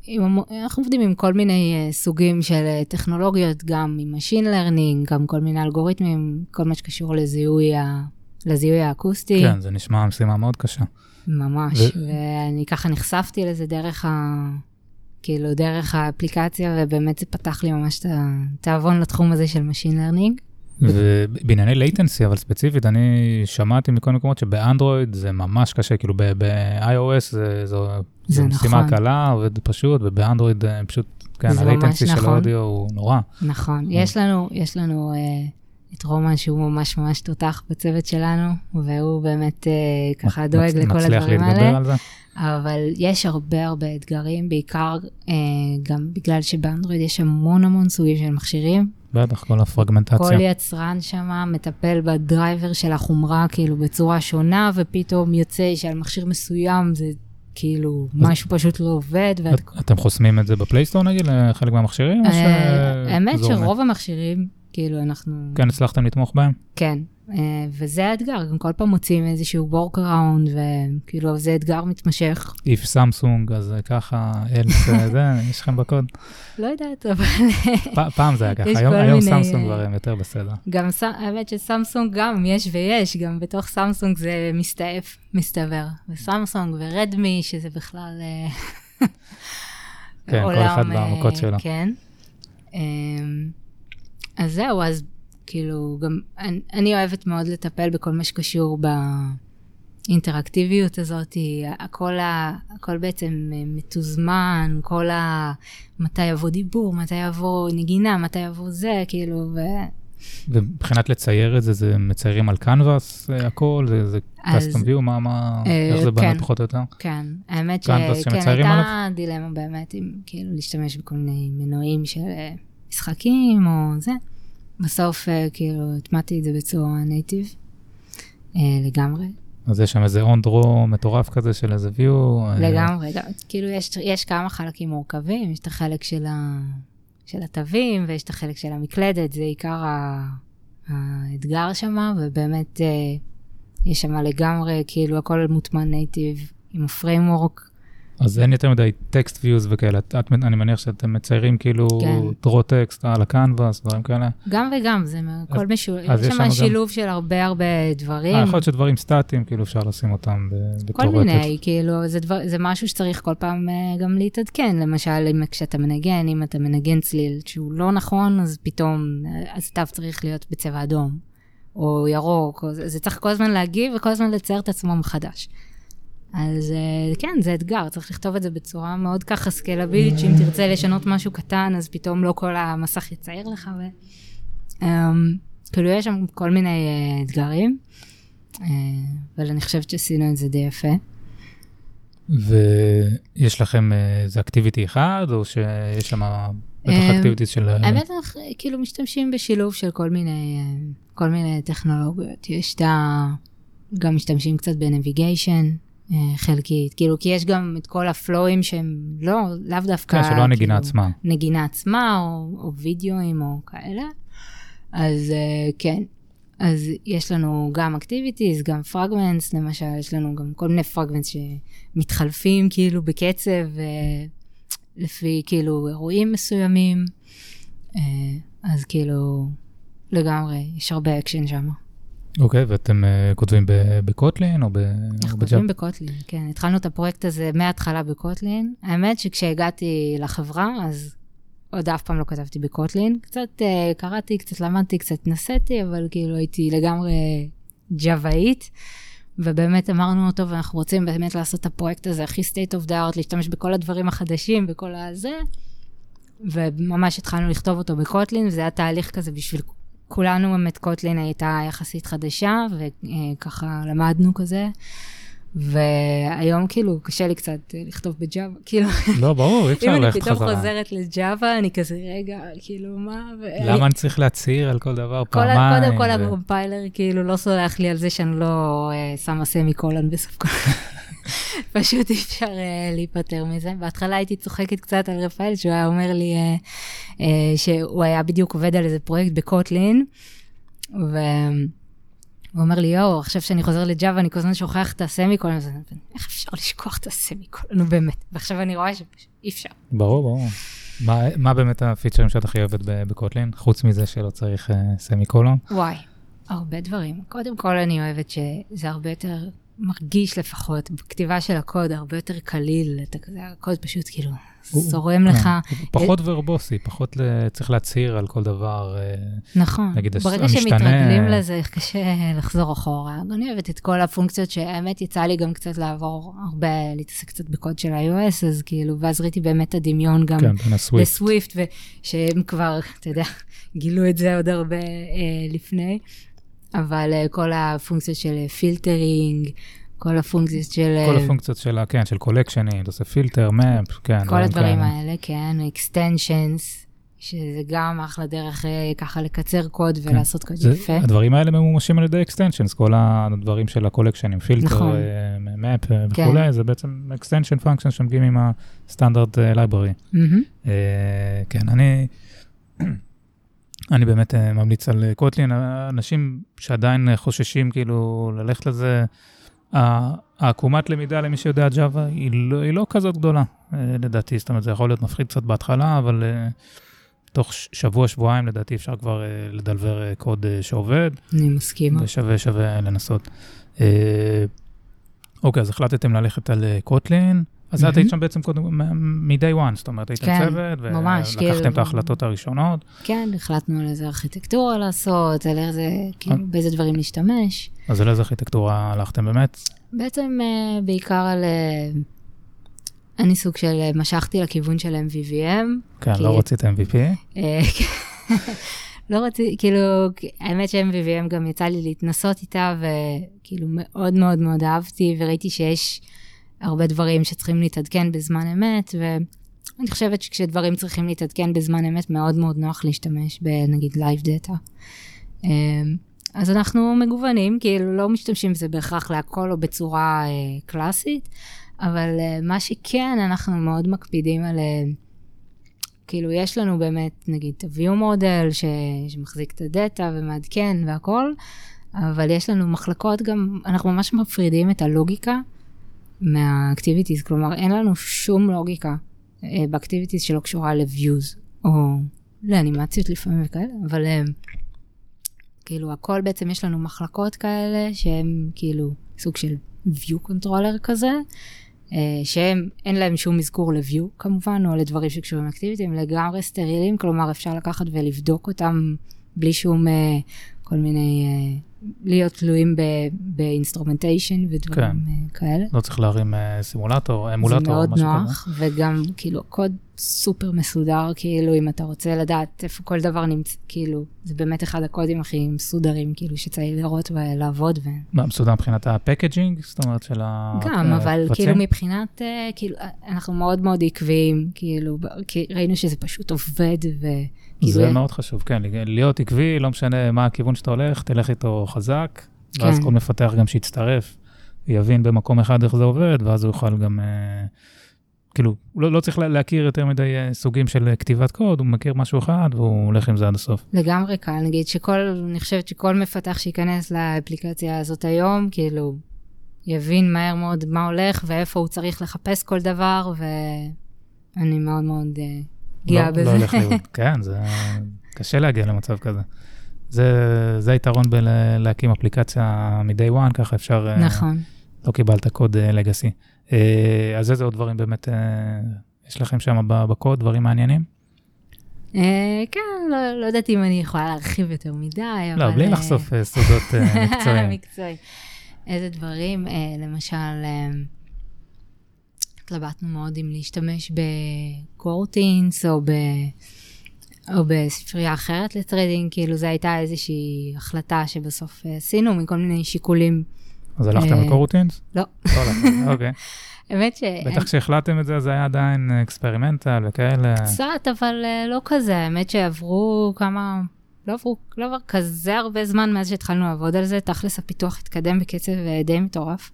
עם, אנחנו עובדים עם כל מיני אה, סוגים של אה, טכנולוגיות, גם עם Machine Learning, גם כל מיני אלגוריתמים, כל מה שקשור לזיהוי, ה, לזיהוי האקוסטי. כן, זה נשמע משימה מאוד קשה. ממש, ו- ואני ככה נחשפתי לזה דרך ה... כאילו, דרך האפליקציה, ובאמת זה פתח לי ממש את התיאבון לתחום הזה של Machine Learning. ובענייני latency, אבל ספציפית, אני שמעתי מכל מקומות שבאנדרואיד זה ממש קשה, כאילו ב-iOS זה, זו, משימה נכון. קלה, עובד פשוט, ובאנדרואיד אה, פשוט, כן, ה-latency של נכון. האודיו הוא נורא. נכון, יש לנו, יש לנו אה, את רומן שהוא ממש ממש תותח בצוות שלנו, והוא באמת אה, ככה דואג לכל מצליח הדברים להתגבר האלה. על זה? אבל יש הרבה הרבה אתגרים, בעיקר אה, גם בגלל שבאנדרואיד יש המון המון סוגים של מכשירים. בטח, כל הפרגמנטציה. כל יצרן שם מטפל בדרייבר של החומרה כאילו בצורה שונה, ופתאום יוצא שעל מכשיר מסוים זה כאילו משהו פשוט לא עובד. ואת... את- אתם חוסמים את זה בפלייסטור נגיד, לחלק מהמכשירים? אה, האמת עומד? שרוב המכשירים, כאילו אנחנו... כן, הצלחתם לתמוך בהם? כן, וזה האתגר, גם כל פעם מוצאים איזשהו workaround, וכאילו זה אתגר מתמשך. if סמסונג, אז ככה, אלס, אה, [laughs] זה, יש לכם בקוד. לא יודעת, אבל פעם זה היה [laughs] ככה, היום היום סמסונג אה, כבר הם יותר בסדר. גם האמת שסמסונג גם יש ויש, גם בתוך סמסונג זה מסתעף, מסתבר. וסמסונג ורדמי, שזה בכלל... אה, כן, כל אחד במכות אה, שלו. כן. אמ, אז זהו, אז כאילו, גם אני, אני אוהבת מאוד לטפל בכל מה שקשור באינטראקטיביות הזאת, הכל, ה, הכל בעצם אה, מתוזמן, כל ה... מתי יבוא דיבור, מתי יבוא נגינה, מתי יבוא זה, כאילו, ו... ומבחינת לצייר את זה, זה מציירים על קנבאס הכל, זה- זה אז, custom view, מה, מה, אה, איך זה בנוי כן. פחות או יותר? כן, האמת שכן, הייתה דילמה באמת, אם כאילו להשתמש בכל מיני מנועים של אה, משחקים או זה. בסוף אה, כאילו הטמעתי את זה בצורה נייטיב אה, לגמרי. אז יש שם איזה onDraw מטורף כזה של איזה view. אה, לגמרי, גם, כאילו יש, יש כמה חלקים מורכבים, יש את החלק של, ה, של התווים ויש את החלק של המקלדת, זה עיקר ה, האתגר שם, ובאמת אה, יש שם לגמרי, כאילו הכל מוטמע native עם ה framework. אז אין יותר מדי text views וכאלה, את, את, אני מניח שאתם מציירים כאילו כן. draw text על הקנבאס, דברים כאלה. גם וגם, זה הכל משול... אז יש שם שם גם- שילוב של הרבה הרבה דברים. אה, יכול להיות שדברים סטטיים, כאילו אפשר לשים אותם בתור... כל מיני. כאילו, זה, דבר, זה משהו שצריך כל פעם אה, גם להתעדכן. למשל, אם כשאתה מנגן, אם אתה מנגן צליל שהוא לא נכון, אז פתאום אה, הסתיו צריך להיות בצבע אדום, או ירוק, או, זה זה צריך כל הזמן להגיב וכל הזמן לצייר את עצמו מחדש. אז אה, כן, זה אתגר, צריך לכתוב את זה בצורה מאוד ככה סקלבילית, שאם תרצה לשנות משהו קטן, אז פתאום לא כל המסך יצייר לך. ו... אמ, כאילו, יש שם כל מיני אה, אתגרים, אה, אבל אני חושבת שעשינו את זה די יפה. ויש לכם איזה אקטיביטי אחד, או שיש שם בטח אקטיביטיז של... אה, האמת, אנחנו כאילו משתמשים בשילוב של כל מיני, כל מיני טכנולוגיות. יש את ה... גם משתמשים קצת בנביגיישן, חלקית, כאילו, כי יש גם את כל הפלואים שהם לא, לאו דווקא... כן, שלא הנגינה כאילו, עצמה. נגינה עצמה, או, או וידאוים, או כאלה. אז אה, כן, אז יש לנו גם activities, גם fragments, למשל, יש לנו גם כל מיני fragments שמתחלפים כאילו בקצב, אה, לפי כאילו אירועים מסוימים. אה, אז כאילו, לגמרי, יש הרבה אקשן שם. אוקיי, ואתם אה, כותבים ב Kotlin או ב- אנחנו כותבים ב Kotlin, כן. התחלנו את הפרויקט הזה מההתחלה ב Kotlin. האמת שכשהגעתי לחברה, אז עוד אף פעם לא כתבתי בקוטלין. קצת uh, קראתי, קצת למדתי, קצת התנסיתי, אבל כאילו הייתי לגמרי ג'וואית. ובאמת אמרנו, טוב, אנחנו רוצים באמת לעשות את הפרויקט הזה הכי state of the art, להשתמש בכל הדברים החדשים, בכל הזה. וממש התחלנו לכתוב אותו בקוטלין, וזה היה תהליך כזה בשביל כולנו, באמת קוטלין הייתה יחסית חדשה, וככה למדנו כזה. והיום כאילו קשה לי קצת אה, לכתוב בג'אווה, כאילו, לא, ברור, אי אפשר אם אני ללכת פתאום חזרה. חוזרת ל Java, אני כזה, רגע, כאילו, מה? ו- למה אני צריך להצהיר על כל דבר כל פעמיים? קודם כל ו- ה compiler כאילו לא סולח לי על זה שאני לא אה, שמה semicolon בסוף כל... [laughs] [laughs] פשוט אי אפשר אה, להיפטר מזה. בהתחלה הייתי צוחקת קצת על רפאל, שהוא היה אומר לי אה, אה, שהוא היה בדיוק עובד על איזה פרויקט ב Kotlin, והוא אומר לי, יואו, עכשיו שאני חוזר ל Java, אני כל הזמן שוכח את ה semicolon, אז אני אומרת, איך אפשר לשכוח את ה semicolon, נו באמת. ועכשיו אני רואה שפשוט אי אפשר. ברור, ברור. מה- מה באמת הפיצ'רים שאת הכי אוהבת בקוטלין? חוץ מזה שלא צריך אה, סמי קולון? וואי, הרבה דברים. קודם כל, אני אוהבת שזה הרבה יותר מרגיש לפחות, בכתיבה של הקוד, הרבה יותר קליל. אתה כזה, הקוד פשוט כאילו זורם לך. כן, הוא פחות ורבוסי, פחות צריך להצהיר על כל דבר. אה, נכון. נגיד, ברגע שמתרגלים לזה, קשה לחזור אחורה. אני אוהבת את כל הפונקציות שהאמת יצא לי גם קצת לעבור הרבה, להתעסק קצת בקוד של iOS, אז כאילו, ואז ראיתי באמת את הדמיון גם כן. ל Swift, ושהם כבר, אתה יודע, גילו את זה עוד הרבה אה, לפני, אבל אה, כל הפונקציות של filtering, כל הפונקציות של... כל אה, הפונקציות של, כן, של collectionים, אתה עושה filter, map, כן. כל הדברים כאלה. האלה, כן, extensions, שזה גם אחלה דרך אה, ככה לקצר קוד כן. ולעשות קוד זה- יפה. הדברים האלה ממומשים על ידי extensions, כל הדברים של ה collectionים, filter, נכון. map כן. וכולי, זה בעצם extension function שמגיעים עם הסטנדרט library. מהמם. אה, כן, אני, אני באמת אה, ממליץ על אה, קוטלין, אנשים שעדיין אה, חוששים כאילו ללכת לזה, העקומת למידה למי שיודע ג'אווה היא לא, היא לא כזאת גדולה, לדעתי, זאת אומרת זה יכול להיות מפחיד קצת בהתחלה, אבל תוך שבוע, שבועיים לדעתי אפשר כבר לדלבר קוד שעובד, אני מסכימה. ושווה שווה לנסות. אוקיי, אז החלטתם ללכת על קוטלין. אז את. היית שם בעצם קודם, מ-day one, זאת אומרת, הייתם כן, צוות, ולקחתם כאילו. את ההחלטות הראשונות. כן, החלטנו על איזה ארכיטקטורה לעשות, על איזה, אה. כאילו, באיזה דברים להשתמש. אז על איזה ארכיטקטורה הלכתם באמת? בעצם אה, בעיקר על... אה, אני סוג של אה, משכתי לכיוון של MVVM. כן, לא רצית MVP. אה, [laughs] לא רציתי, כאילו, האמת ש-MVVM גם יצא לי להתנסות איתה, וכאילו מאוד מאוד מאוד אהבתי, וראיתי שיש הרבה דברים שצריכים להתעדכן בזמן אמת, אני חושבת שכשדברים צריכים להתעדכן בזמן אמת, מאוד מאוד נוח להשתמש בנגיד live data. אז אנחנו מגוונים, כאילו לא משתמשים בזה בהכרח להכל או בצורה אה, קלאסית, אבל אה, מה שכן, אנחנו מאוד מקפידים על... אה, כאילו, יש לנו באמת, נגיד, את ה-view מודל ש... שמחזיק את ה data ומעדכן והכול, אבל יש לנו מחלקות גם, אנחנו ממש מפרידים את הלוגיקה מה-activities, כלומר, אין לנו שום לוגיקה אה, ב-activities שלא קשורה ל-views, או לאנימציות לפעמים וכאלה, אבל אה, כאילו, הכל בעצם, יש לנו מחלקות כאלה, שהן כאילו סוג של view controller כזה, אה, שהם, אין להם שום אזכור ל-view כמובן, או לדברים שקשורים לאקטיביטי, הם לגמרי סטרילים, כלומר אפשר לקחת ולבדוק אותם בלי שום כל מיני, להיות תלויים ב instrumentation ודברים כן. כאלה. לא צריך להרים simulator, emulator, או משהו כזה. זה מאוד נוח, וגם כאילו קוד סופר מסודר, כאילו אם אתה רוצה לדעת איפה כל דבר נמצא, כאילו, זה באמת אחד הקודים הכי מסודרים, כאילו, שצריך לראות ולעבוד. ו... מה, מסודר מבחינת ה packaging? זאת אומרת של ה... גם, אבל כאילו מבחינת, אה, כאילו, אנחנו מאוד מאוד עקביים, כאילו, ראינו שזה פשוט עובד, ו... זה כאילו... מאוד חשוב, כן, להיות עקבי, לא משנה מה הכיוון שאתה הולך, תלך איתו חזק, ואז כן. כל מפתח גם שיצטרף, יבין במקום אחד איך זה עובד, ואז הוא יוכל גם... Uh, כאילו, הוא לא, לא צריך להכיר יותר מדי אה, סוגים של אה, כתיבת קוד, הוא מכיר משהו אחד והוא הולך עם זה עד הסוף. לגמרי קל, נגיד שכל, אני חושבת שכל מפתח שייכנס לאפליקציה הזאת היום, כאילו, יבין מהר מאוד מה הולך ואיפה הוא צריך לחפש כל דבר, ואני מאוד מאוד uh, גאה לא, בזה. לא הולך לראות, [laughs] כן, זה קשה להגיע למצב כזה. זה, זה היתרון בלהקים אפליקציה מ-day one, ככה אפשר... נכון. לא קיבלת קוד לגאסי. Uh, אה, אז איזה עוד דברים באמת אה, יש לכם שם בקוד, דברים מעניינים? אה, כן, לא, לא יודעת אם אני יכולה להרחיב יותר מדי, אבל... לא, בלי לחשוף סודות [laughs] מקצועיים. מקצועיים. איזה דברים, למשל, התלבטנו מאוד אם להשתמש ב coroutines או ב... או בספרייה אחרת ל threading, כאילו זו הייתה איזושהי החלטה שבסוף עשינו מכל מיני שיקולים אז הלכתם אה, ל coroutines? לא. לא הלכתם, אוקיי. [laughs] האמת ש... בטח כשהחלטתם את זה, זה היה עדיין experimental וכאלה. קצת, אבל אה, לא כזה. האמת שעברו כמה... לא עברו, לא עבר כזה הרבה זמן מאז שהתחלנו לעבוד על זה. תכלס הפיתוח התקדם בקצב אה, די מטורף.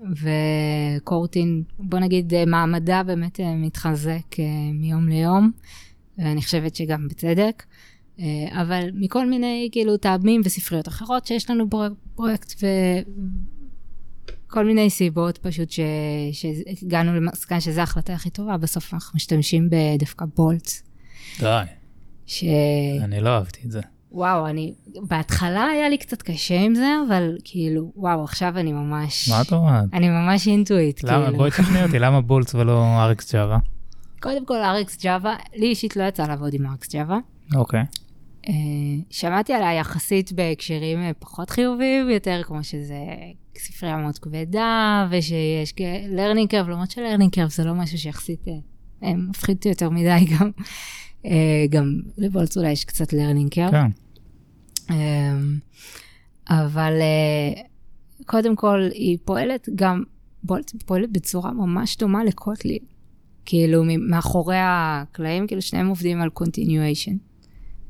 וקורטין, בוא נגיד, מעמדה באמת מתחזק מיום ליום, ואני חושבת שגם בצדק. אה, אבל מכל מיני כאילו טעמים וספריות אחרות שיש לנו פרויקט וכל מיני סיבות פשוט ש... שהגענו למסקנה שזו ההחלטה הכי טובה, בסוף אנחנו משתמשים בדווקא בולט. די. ש... אני לא אהבתי את זה. וואו, אני, בהתחלה היה לי קצת קשה עם זה, אבל כאילו, וואו, עכשיו אני ממש... מה את אומרת? אני ממש אינטואיט, למה? כאילו. בואי תשכנעי אותי, למה בולט ולא אריקס ג'אווה? קודם כל, אריקס ג'אווה, לי אישית לא יצא לעבוד עם אריקס ג'אווה. אוקיי. אה, שמעתי עליה יחסית בהקשרים אה, פחות חיוביים, יותר כמו שזה ספרייה מאוד כבדה, ושיש learning curve, למרות ש-learning curve זה לא משהו שיחסית אה, מפחיד אותי יותר מדי [laughs] גם. גם לבולץ אולי יש קצת learning curve. כן. אבל קודם כל, היא פועלת גם, בולט פועלת בצורה ממש דומה לקוטלי. כאילו, מאחורי הקלעים, כאילו שניהם עובדים על continuation.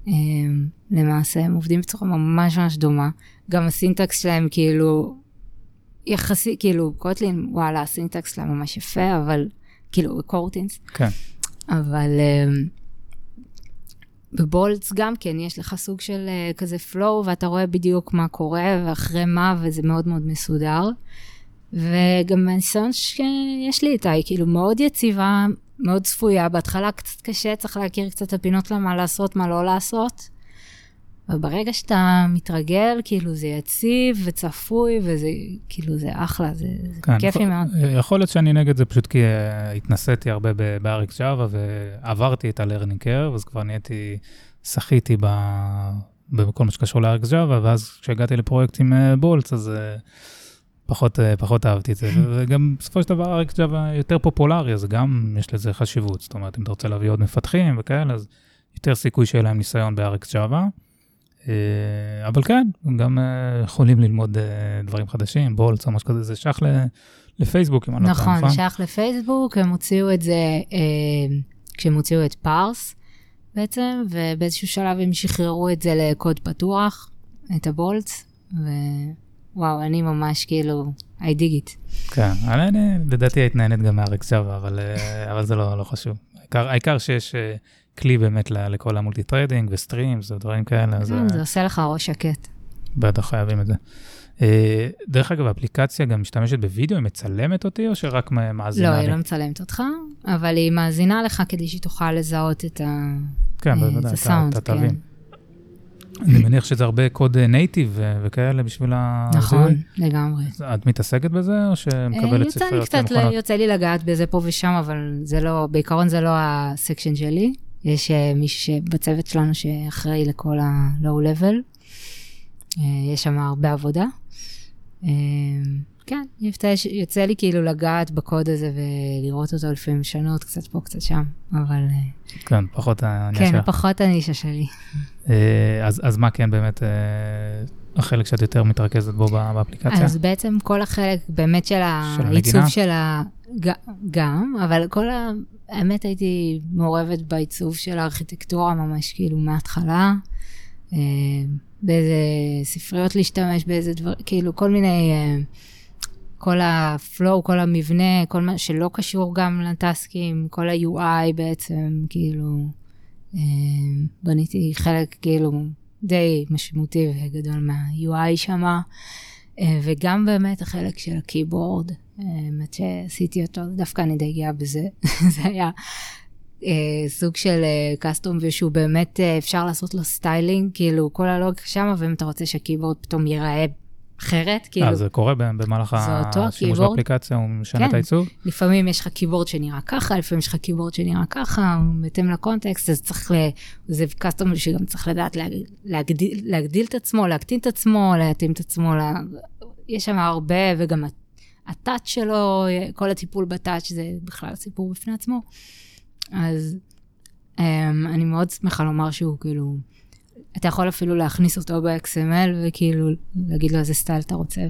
אמ, למעשה, הם עובדים בצורה ממש ממש דומה. גם הסינטקס שלהם כאילו, יחסי, כאילו, קוטלין, וואלה, הסינטקס שלהם ממש יפה, אבל, כאילו, קורטינס. כן. אבל um, בבולטס גם כן, יש לך סוג של uh, כזה flow, ואתה רואה בדיוק מה קורה ואחרי מה, וזה מאוד מאוד מסודר. וגם מהניסיון שיש לי איתה, היא כאילו מאוד יציבה, מאוד צפויה, בהתחלה קצת קשה, צריך להכיר קצת את הפינות למה לעשות, מה לא לעשות. וברגע שאתה מתרגל, כאילו זה יציב וצפוי, וזה כאילו זה אחלה, זה, זה כן, כיפי יכול, מאוד. יכול להיות שאני נגד זה פשוט כי uh, התנסיתי הרבה ב-RX Java ועברתי את ה-learning curve, אז כבר נהייתי, שחיתי ב... בכל מה שקשור ל-RX Java, ואז כשהגעתי לפרויקט עם בולטס, uh, אז... פחות, אה, פחות אהבתי את זה, [laughs] וגם בסופו של דבר אריקס ג'אווה יותר פופולרי, אז גם יש לזה חשיבות. זאת אומרת, אם אתה רוצה להביא עוד מפתחים וכאלה, אז יותר סיכוי שיהיה להם ניסיון באריקס ג'אווה. אה, אבל כן, גם אה, יכולים ללמוד דברים חדשים, בולטס או משהו כזה, זה שייך לפייסבוק, אם אני לא טועה, נכון, נכון? שייך לפייסבוק, הם הוציאו את זה כשהם הוציאו את פארס בעצם, ובאיזשהו שלב הם שחררו את זה לקוד פתוח, את הבולטס, ווואו, אני ממש כאילו, I dig it. כן, אני, לדעתי היית נהנית גם מהרקס ג'אווה, אבל, אה, אבל זה לא, לא חשוב. העיקר, העיקר שיש אה, כלי באמת לכל ה multi threading ו streams ודברים כאלה, כן, זה אה, עושה לך ראש שקט. בטח חייבים את זה. אה, דרך אגב, האפליקציה גם משתמשת בווידאו, היא מצלמת אותי או שרק מאזינה לא, לי? היא לא מצלמת אותך, אבל היא מאזינה לך כדי שהיא תוכל לזהות את כן, אה, בוודאי, את אתה- הסאונד, כן. תבין. אני מניח שזה הרבה קוד native וכאלה בשביל הזיהוי. נכון, לגמרי. את מתעסקת בזה, או אה, שמקבלת יוצא לי ספריות קצת? ל- יוצא לי לגעת בזה פה ושם, אבל זה לא, בעיקרון זה לא הסקשן שלי. יש אה, מישהו בצוות שלנו שאחראי לכל ה-low level. אה, יש שם הרבה עבודה. כן, יוצא, יוצא לי כאילו לגעת בקוד הזה ולראות אותו לפעמים לשנות, קצת פה, קצת שם, אבל אה, כן, פחות העניין כן. פחות הנישה שלי. אה, אז אז מה כן באמת אה, החלק שאת יותר מתרכזת בו באפליקציה? אז בעצם כל החלק באמת של העיצוב? של ה... גם, אבל כל ה... האמת הייתי מעורבת בעיצוב של הארכיטקטורה ממש כאילו מההתחלה. באיזה ספריות להשתמש, באיזה דבר, כאילו כל מיני, אה, כל הפלואו, כל המבנה, כל מה שלא קשור גם לטסקים, כל ה-UI בעצם, כאילו, אה, בניתי חלק כאילו די משמעותי וגדול מה-UI שמה. אה, וגם באמת החלק של ה keyboard, אה, האמת שעשיתי אותו, דווקא אני די גאה בזה. [laughs] זה היה אה, סוג של custom ושהוא באמת אפשר לעשות לו styling, כאילו כל הלוגיקה שם, ואם אתה רוצה שה keyboard פתאום ייראה אחרת, כאילו אה, זה קורה במהלך השימוש ה keyboard? באפליקציה, הוא משנה כן. את העיצוב? לפעמים יש לך keyboard שנראה ככה, לפעמים יש לך keyboard שנראה ככה, בהתאם ל context, אז צריך ל... זה קאסטום שגם צריך לדעת להג... להגדיל, להגדיל את עצמו, להקטין את עצמו, להתאים את עצמו, לה... יש שם הרבה, וגם הטאץ' שלו, כל הטיפול בטאץ' זה בכלל סיפור בפני עצמו. אז um, אני מאוד שמחה לומר שהוא כאילו, אתה יכול אפילו להכניס אותו ב-XML וכאילו להגיד לו איזה סטייל אתה רוצה,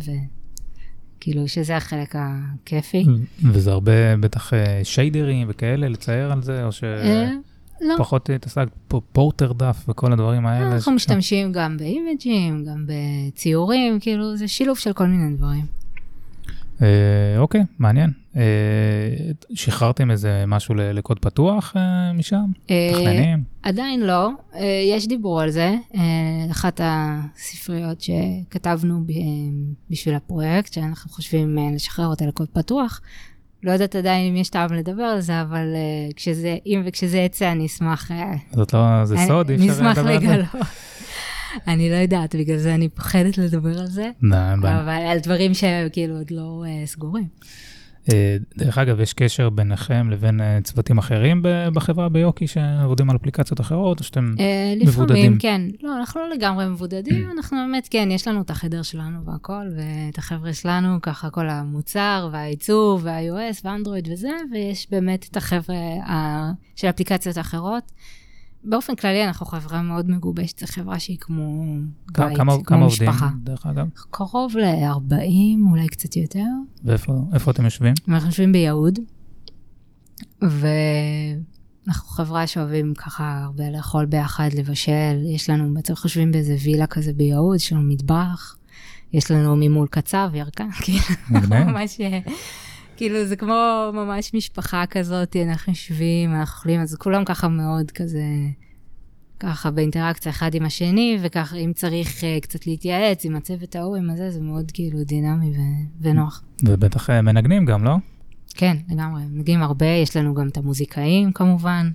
וכאילו שזה החלק הכיפי. וזה הרבה בטח אה, שיידרים וכאלה, לצייר על זה, או אה, לא, שפחות התעסקת פה פורטר דף וכל הדברים האלה? אנחנו ש- משתמשים גם באימג'ים, גם בציורים, כאילו זה שילוב של כל מיני דברים. אה, אוקיי, מעניין. אה, שחררתם איזה משהו לקוד פתוח אה, משם? אה, מתכננים? עדיין לא, אה, יש דיבור על זה. אה, אחת הספריות שכתבנו ב- בשביל הפרויקט, שאנחנו חושבים אה, לשחרר אותה לקוד פתוח. לא יודעת עדיין אם יש טעם לדבר על זה, אבל אה, כשזה, אם וכשזה יצא, אני אשמח... אה, זאת לא, זה אני- סוד, אי אפשר לדבר על זה? לגלות. אני לא יודעת, בגלל זה אני פוחדת לדבר על זה. אבל על דברים שכאילו עוד לא אה, סגורים. אה, דרך אגב, יש קשר ביניכם לבין אה, צוותים אחרים בחברה ביוקי שעובדים על אפליקציות אחרות, או שאתם... אה, מבודדים. לפעמים, כן. לא, אנחנו לא לגמרי מבודדים, [clears throat] אנחנו באמת, כן, יש לנו את החדר שלנו והכל, ואת החבר'ה שלנו, ככה כל המוצר והעיצוב וה-iOS ואנדרואיד וזה, ויש באמת את החבר'ה של אפליקציות אחרות. באופן כללי, אנחנו חברה מאוד מגובשת, זו חברה שהיא כמו בית, כמה, כמו כמה עובדים, משפחה. דרך אגב? קרוב ל-40, אולי קצת יותר. ואיפה איפה אתם יושבים? אנחנו יושבים ביהוד, ואנחנו חברה שאוהבים ככה הרבה לאכול ביחד, לבשל. יש לנו, בעצם חושבים באיזה וילה כזה ביהוד, יש לנו מטבח, יש לנו ממול קצב, ירקן, [laughs] כאילו. ממש, אה, כאילו זה כמו ממש משפחה כזאת, אנחנו יושבים, אנחנו אוכלים, אז כולם ככה מאוד כזה, ככה באינטראקציה אחד עם השני, וככה אם צריך אה, קצת להתייעץ עם הצוות ההוא, עם הזה, זה מאוד כאילו דינמי ו- ונוח. ובטח אה, מנגנים גם, לא? כן, לגמרי. מגיעים הרבה, יש לנו גם את המוזיקאים כמובן.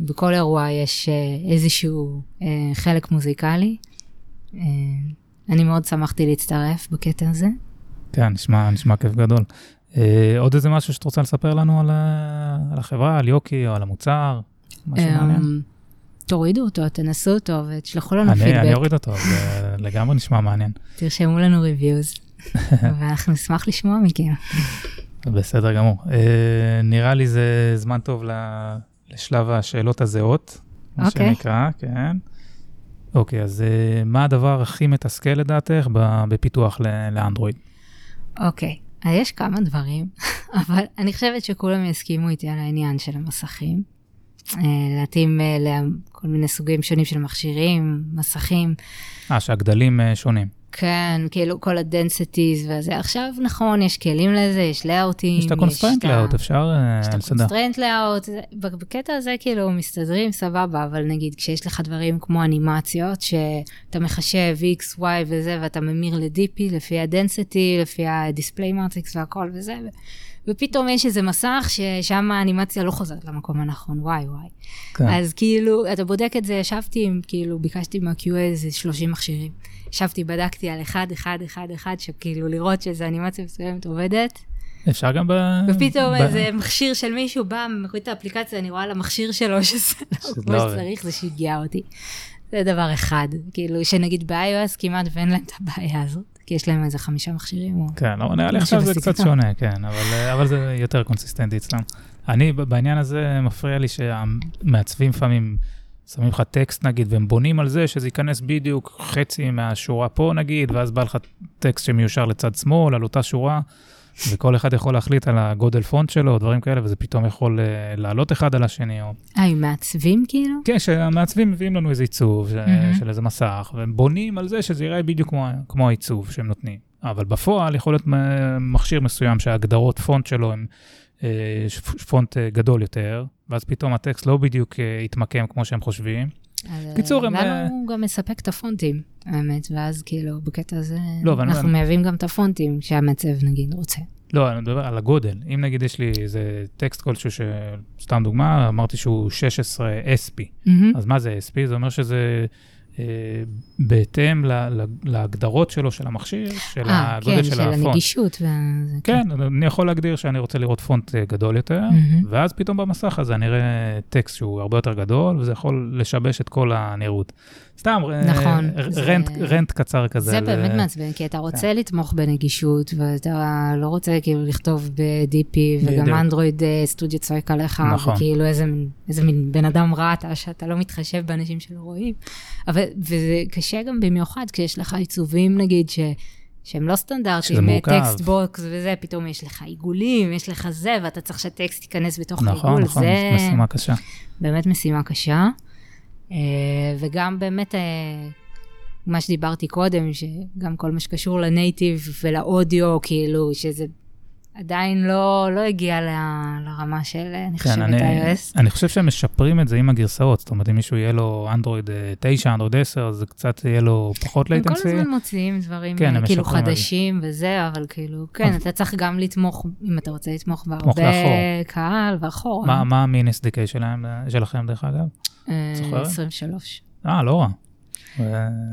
בכל אירוע יש אה, איזשהו אה, חלק מוזיקלי. אה, אני מאוד שמחתי להצטרף בקטע הזה. כן, נשמע, נשמע כיף גדול. אה, עוד איזה משהו שאת רוצה לספר לנו על, על החברה, על יוקי או על המוצר? משהו אה, מעניין? תורידו אותו, תנסו אותו ותשלחו לנו אני, אני פידבק. אוריד אותו, זה [laughs] לגמרי נשמע מעניין. תרשמו לנו ריוויוז, ואנחנו [laughs] נשמח לשמוע מכם. בסדר גמור. אה, נראה לי זה זמן טוב לשלב השאלות הזהות, מה אוקיי. שנקרא, כן. אוקיי, אז אה, מה הדבר הכי מתסכל לדעתך בפיתוח לאנדרואיד? אוקיי, יש כמה דברים, [laughs] אבל אני חושבת שכולם יסכימו איתי על העניין של המסכים. אה, להתאים אה, לכל מיני סוגים שונים של מכשירים, מסכים. אה, שהגדלים אה, שונים. כן, כאילו כל ה densities וזה. עכשיו, נכון, יש כלים לזה, יש layoutים. יש את ה constraint layout, אפשר אה, יש את. ה constraint layout, בקטע הזה כאילו מסתדרים סבבה, אבל נגיד כשיש לך דברים כמו אנימציות, שאתה מחשב x, y וזה, ואתה ממיר ל-DP לפי ה density, לפי ה-display matrix והכל וזה, ו- ופתאום יש איזה מסך ששם האנימציה לא חוזרת למקום הנכון, וואי וואי. כן. אז כאילו, אתה בודק את זה, ישבתי עם, כאילו, ביקשתי מה-QA איזה 30 מכשירים. ישבתי, בדקתי על אחד, אחד, אחד, אחד, שכאילו לראות שאיזה אנימציה מסוימת עובדת. אפשר גם ב... ופתאום ב- איזה מכשיר של מישהו בא, מוריד את האפליקציה, אני רואה על המכשיר שלו שזה לא כמו לא עובד. שצריך, זה שיגע אותי. זה דבר אחד, כאילו, שנגיד ב-iOS כמעט ואין להם את הבעיה הזאת, כי יש להם איזה חמישה מכשירים. או... כן, לא, נראה לי עכשיו זה קצת. שונה, כן, אבל, אה, אבל זה יותר consistentי אצלם. אני, בעניין הזה, מפריע לי שהמעצבים לפעמים שמים לך טקסט נגיד, והם בונים על זה שזה ייכנס בדיוק חצי מהשורה פה נגיד, ואז בא לך טקסט שמיושר לצד שמאל על אותה שורה, וכל אחד יכול להחליט על הגודל font שלו, או דברים כאלה, וזה פתאום יכול אה, לעלות אחד על השני, או... אה, הם מעצבים כאילו? כן, שהמעצבים מביאים לנו איזה עיצוב ש- מהמם. של איזה מסך, והם בונים על זה שזה ייראה בדיוק כמו, כמו העיצוב שהם נותנים. אבל בפועל יכול להיות מ- מכשיר מסוים שההגדרות font שלו הם אה, פונט אה, גדול יותר, ואז פתאום הטקסט לא בדיוק אה, יתמקם כמו שהם חושבים. קיצור, הם, אה, לנו גם מספק את הפונטים, האמת, ואז כאילו, בקטע הזה, לא, אבל אני- אנחנו מייבאים גם את הפונטים שהמעצב נגיד רוצה. לא, אני מדבר על הגודל. אם נגיד יש לי איזה טקסט כלשהו. סתם דוגמה, אמרתי שהוא 16 SP. מהמם. אז מה זה SP? זה אומר שזה בהתאם ל- ל- להגדרות שלו, של המכשיר, של אה, הגודל כן, של של הפונט. הנגישות. וזה, כן, אני יכול להגדיר שאני רוצה לראות פונט אה, גדול יותר, מהמם. ואז פתאום במסך הזה אני אראה טקסט שהוא הרבה יותר גדול, וזה יכול לשבש את כל הנראות. סתם, אה, נכון, ר- זה- רנט, רנט קצר כזה. זה על- באמת מעצבן, כי אתה כן. רוצה לתמוך בנגישות, ואתה לא רוצה כאילו לכתוב ב-DP, וגם. אנדרואיד אה, סטודיו צועק עליך, נכון. וכאילו איזה איזה מין בן אדם רע אתה, שאתה לא מתחשב באנשים שלא רואים. אבל, וזה קשה גם במיוחד כשיש לך עיצובים, נגיד, ש... שהם לא סטנדרטיים, מורכב. text box וזה, פתאום יש לך עיגולים, יש לך זה, ואתה צריך שהטקסט ייכנס בתוך נכון, העיגול, נכון, זה משימה קשה. באמת משימה קשה. אה, וגם באמת, אה, מה שדיברתי קודם, שגם כל מה שקשור ל native ול audio, כאילו, שזה עדיין לא, לא הגיע ל- לרמה של, אה, אני כן, אני, iOS. אני חושב שהם משפרים את זה עם הגרסאות, זאת אומרת, אם מישהו יהיה לו אנדרואיד אה, 9, אנדרואיד 10, אז זה קצת יהיה לו פחות הם כל latency. הזמן מוציאים דברים כן, אה, כאילו. חדשים וזה, אבל כאילו, כן, אבל- אתה צריך גם לתמוך, אם אתה רוצה לתמוך בהרבה. קהל ואחורה. מה, מה המין SDK שלהם, אה, שלכם, דרך אגב? אה, זוכרת? 23. אה, לא רע.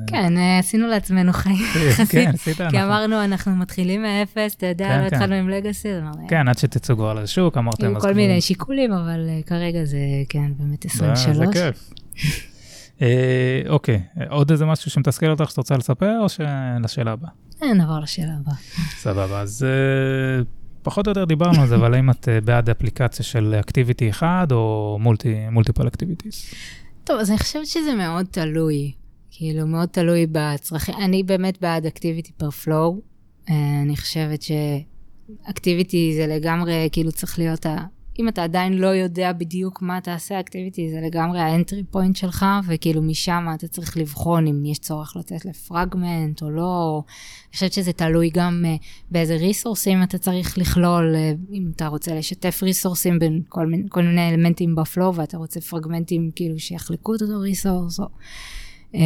כן, אה, עשינו לעצמנו חיים יחסית. כן, כי הנחה. אמרנו, אנחנו מתחילים מאפס, אתה יודע, כן, לא כן. התחלנו עם לגאסי, כן, עד שתצאו כבר לשוק, אמרתם. היו כל מיני שיקולים, אבל אה, כרגע זה, כן, באמת זה- 23. זה כיף. [laughs] אה, אוקיי, עוד איזה משהו שמתסכל אותך שאת רוצה לספר, או שלשאלה הבאה? אה, נעבור לשאלה הבאה. [laughs] סבבה, אז פחות או יותר דיברנו על זה, אבל האם את בעד אפליקציה של activity אחד, או multiple activities? טוב, אז אני חושבת שזה מאוד תלוי. כאילו, מאוד תלוי בצרכים. אני באמת בעד activity per flow. אני חושבת ש activity זה לגמרי, כאילו צריך להיות ה... אם אתה עדיין לא יודע בדיוק מה תעשה activity, זה לגמרי ה entry point שלך, וכאילו משם אתה צריך לבחון אם יש צורך לתת לפרגמנט או לא. אני חושבת שזה תלוי גם אה, באיזה resourceים אתה צריך לכלול, אה, אם אתה רוצה לשתף resourceים בין כל, מיני- כל מיני אלמנטים ב flow, ואתה רוצה fragmentים כאילו שיחלקו את אותו resource. או... אממ,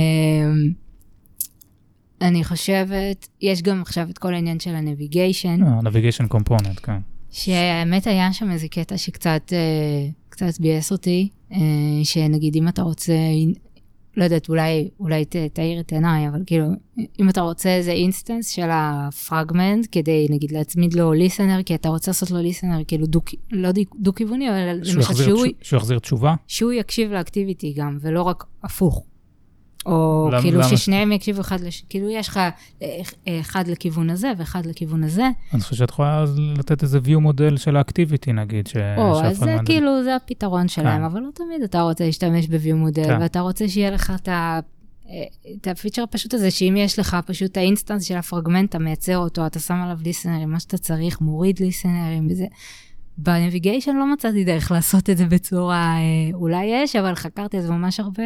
אני חושבת, יש גם עכשיו את כל העניין של ה navigation. navigation component, כן. שהאמת היה שם איזה קטע שקצת אה, קצת ביאס אותי, אה, שנגיד אם אתה רוצה, לא יודעת, אולי, אולי ת, תאיר את עיניי, אבל כאילו, אם אתה רוצה איזה instance של הפרגמנט, כדי נגיד להצמיד לו listener, כי אתה רוצה לעשות לו listener כאילו דו, לא דו, דו-כיווני, אבל למשל שהוא, שהוא יחזיר תשובה? שהוא יקשיב ל activity גם, ולא רק הפוך. או למה- כאילו למה? ששניהם יקשיבו אחד לש... כאילו יש לך אה, אחד לכיוון הזה ואחד לכיוון הזה. אני חושב שאת יכולה לתת איזה view model של ה activity נגיד. ש- או, אז זה שה fragment- כאילו, זה הפתרון שלהם, כן. אבל לא תמיד אתה רוצה להשתמש ב-view מודל, כן. ואתה רוצה שיהיה לך את ה... את ה פיצ'ר הפשוט הזה, שאם יש לך פשוט ה instance של הפרגמנט, אתה מייצר אותו, אתה שם עליו listeners, מה שאתה צריך, מוריד listeners וזה. ב navigation לא מצאתי דרך לעשות את זה בצורה, אולי יש, אבל חקרתי את זה ממש הרבה.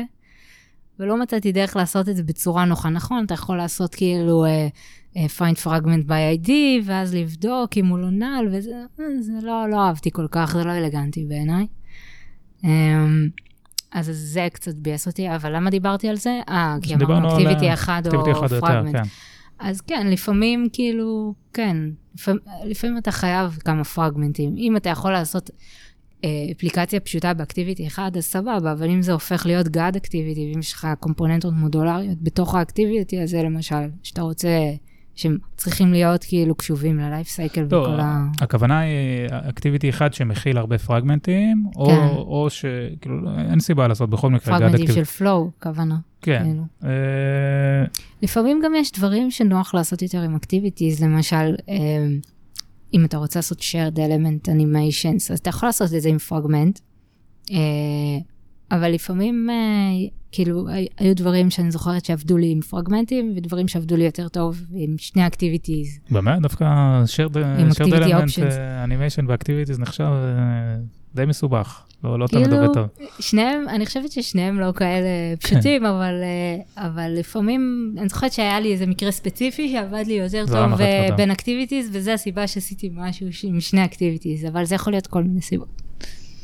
ולא מצאתי דרך לעשות את זה בצורה נוחה. נכון, אתה יכול לעשות כאילו uh, uh, find fragment by ID, ואז לבדוק אם הוא לא null, וזה זה לא, לא אהבתי כל כך, זה לא אלגנטי בעיניי. Um, אז זה קצת ביאס אותי, אבל למה דיברתי על זה? אה, כי אמרנו אקטיביטי אחד או פרגמנט. כן. אז כן, לפעמים כאילו, כן, לפעמים, לפעמים אתה חייב כמה פרגמנטים. אם אתה יכול לעשות אה, אפליקציה פשוטה באקטיביטי אחד, אז סבבה, אבל אם זה הופך להיות גאד אקטיביטי, ואם יש לך קומפוננטות מודולריות בתוך האקטיביטי הזה, למשל, שאתה רוצה, שהם צריכים להיות כאילו קשובים ללייף סייקל לא, וכל ה... הכוונה היא activity אחד שמכיל הרבה fragmentים, או, כן. או שכאילו אין סיבה לעשות בכל מקרה god activity. fragmentים של flow, כוונה. כן. כאילו. אה... לפעמים גם יש דברים שנוח לעשות יותר עם activities, למשל, אה, אם אתה רוצה לעשות shared element animations, אז אתה יכול לעשות את זה עם פרגמנט, אה, אבל לפעמים, אה, כאילו, היו דברים שאני זוכרת שעבדו לי עם fragmentים, ודברים שעבדו לי יותר טוב עם שני activities. באמת? דווקא shared, shared element אה, animation ו activities נחשב די מסובך. לא, לא תמיד עובד טוב. שניהם, אני חושבת ששניהם לא כאלה פשוטים, כן. אבל, אה, אבל לפעמים, אני זוכרת שהיה לי איזה מקרה ספציפי שעבד לי יותר טוב בין activities, וזו הסיבה שעשיתי משהו עם שני activities, אבל זה יכול להיות כל מיני סיבות.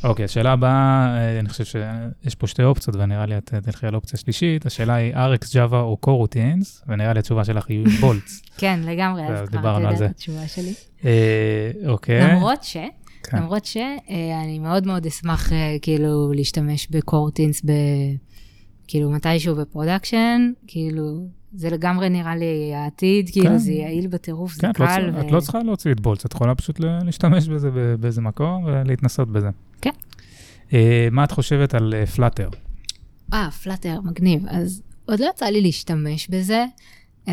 אוקיי, השאלה הבאה, אה, אני חושב שיש פה שתי אופציות, ונראה לי את תלכי על אופציה שלישית. השאלה היא RxJava או Coroutines, ונראה לי התשובה שלך היא [laughs] both. כן, לגמרי, אז כבר אתה יודע את התשובה שלי. אה, אוקיי. למרות ש... כן. למרות שאני מאוד מאוד אשמח אה, כאילו להשתמש ב coroutines, ב... כאילו מתישהו ב production, כאילו זה לגמרי נראה לי העתיד, כאילו כן. זה יעיל בטירוף, כן, זה קל. לא, ו... את לא צריכה להוציא את both, את יכולה פשוט להשתמש בזה באיזה מקום ולהתנסות בזה. כן. Uh, מה את חושבת על Flutter? אה, Flutter, מגניב. אז עוד לא יצא לי להשתמש בזה. Um,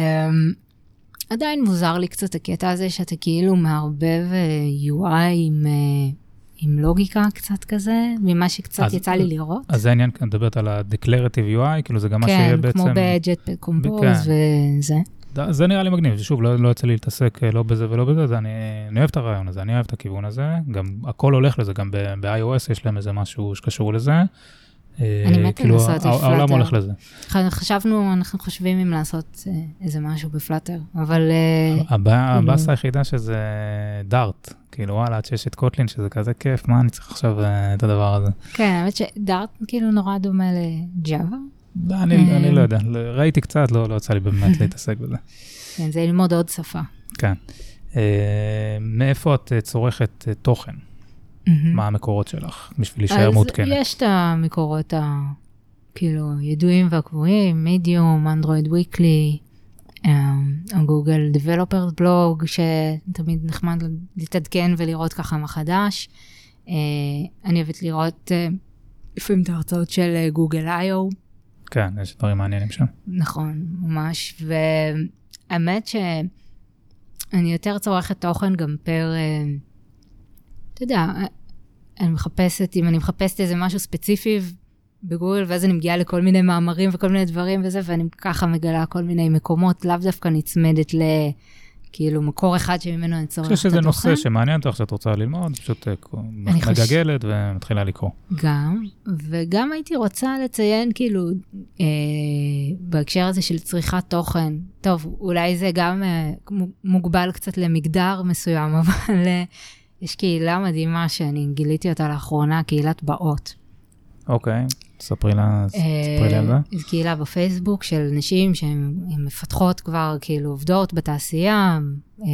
עדיין מוזר לי קצת הקטע הזה שאתה כאילו מערבב אה, UI עם, אה, עם לוגיקה קצת כזה, ממה שקצת אז, יצא לי לראות. אז זה העניין, את מדברת על ה-Declarative UI, כאילו זה גם כן, מה שיהיה בעצם... כן, כמו ב-Jetpack Compose כן. וזה. זה נראה לי מגניב, שוב, לא, לא יצא לי להתעסק אה, לא בזה ולא בזה, זה אני, אני אוהב את הרעיון הזה, אני אוהב את הכיוון הזה, גם הכל הולך לזה, גם ב-iOS יש להם איזה משהו שקשור לזה. אני מתה כאילו, לעשות את פלאטר. העולם הולך לזה. חשבנו, אנחנו חושבים אם לעשות אה, איזה משהו בפלאטר, אבל... אה, הבאסה כאילו- היחידה שזה דארט, כאילו וואלה, עד שיש את קוטלין, שזה כזה כיף, מה אני צריך עכשיו אה, את הדבר הזה? כן, האמת שדארט כאילו נורא דומה לג'אווה. אני לא יודע, ראיתי קצת, לא, לא יצא לי באמת [laughs] להתעסק בזה. כן, זה ללמוד עוד שפה. כן. מאיפה את צורכת תוכן? Mm-hmm. מה המקורות שלך, בשביל להישאר מעודכנת. יש את המקורות הכאילו ידועים והקבועים, מידיום, אנדרואיד וויקלי, גוגל דבלופר בלוג, שתמיד נחמד להתעדכן ולראות ככה מה חדש. Uh, אני אוהבת לראות uh, לפעמים את ההרצאות של גוגל uh, איו. כן, יש דברים מעניינים שם. נכון, ממש. והאמת שאני יותר צורכת תוכן גם פר, uh, אתה יודע, אני מחפשת, אם אני מחפשת איזה משהו ספציפי בגוגל, ואז אני מגיעה לכל מיני מאמרים וכל מיני דברים וזה, ואני ככה מגלה כל מיני מקומות, לאו דווקא נצמדת ל... כאילו מקור אחד שממנו אני צורך את התוכן. אני חושב שזה נושא שמעניין אותך, שאת רוצה ללמוד, פשוט אה, מגגלת חוש... ומתחילה לקרוא. גם, וגם הייתי רוצה לציין כאילו, אה, בהקשר הזה של צריכת תוכן, טוב, אולי זה גם אה, מוגבל קצת למגדר מסוים, [laughs] אבל אה, יש קהילה מדהימה שאני גיליתי אותה לאחרונה, קהילת באות. אוקיי, ספרי לה, ספרי לי על זה. זו קהילה בפייסבוק של נשים שהן מפתחות כבר, כאילו עובדות בתעשייה, אה,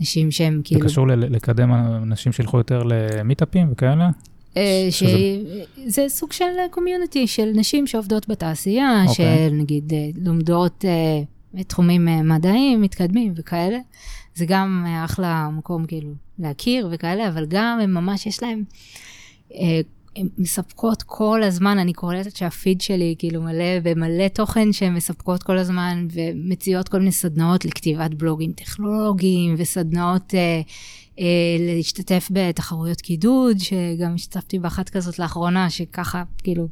נשים שהן כאילו... זה קשור לקדם אנשים שילכו יותר למיטאפים וכאלה? אה, שזה סוג של קומיוניטי של נשים שעובדות בתעשייה, אוקיי. שנגיד אה, לומדות תחומים מדעיים, מתקדמים וכאלה. זה גם אחלה מקום כאילו להכיר וכאלה, אבל גם הם ממש יש להם, אה, הן מספקות כל הזמן, אני קוראת שהפיד שלי כאילו מלא במלא תוכן שהן מספקות כל הזמן, ומציעות כל מיני סדנאות לכתיבת בלוגים טכנולוגיים, וסדנאות אה, אה, להשתתף בתחרויות קידוד, שגם השתתפתי באחת כזאת לאחרונה, שככה כאילו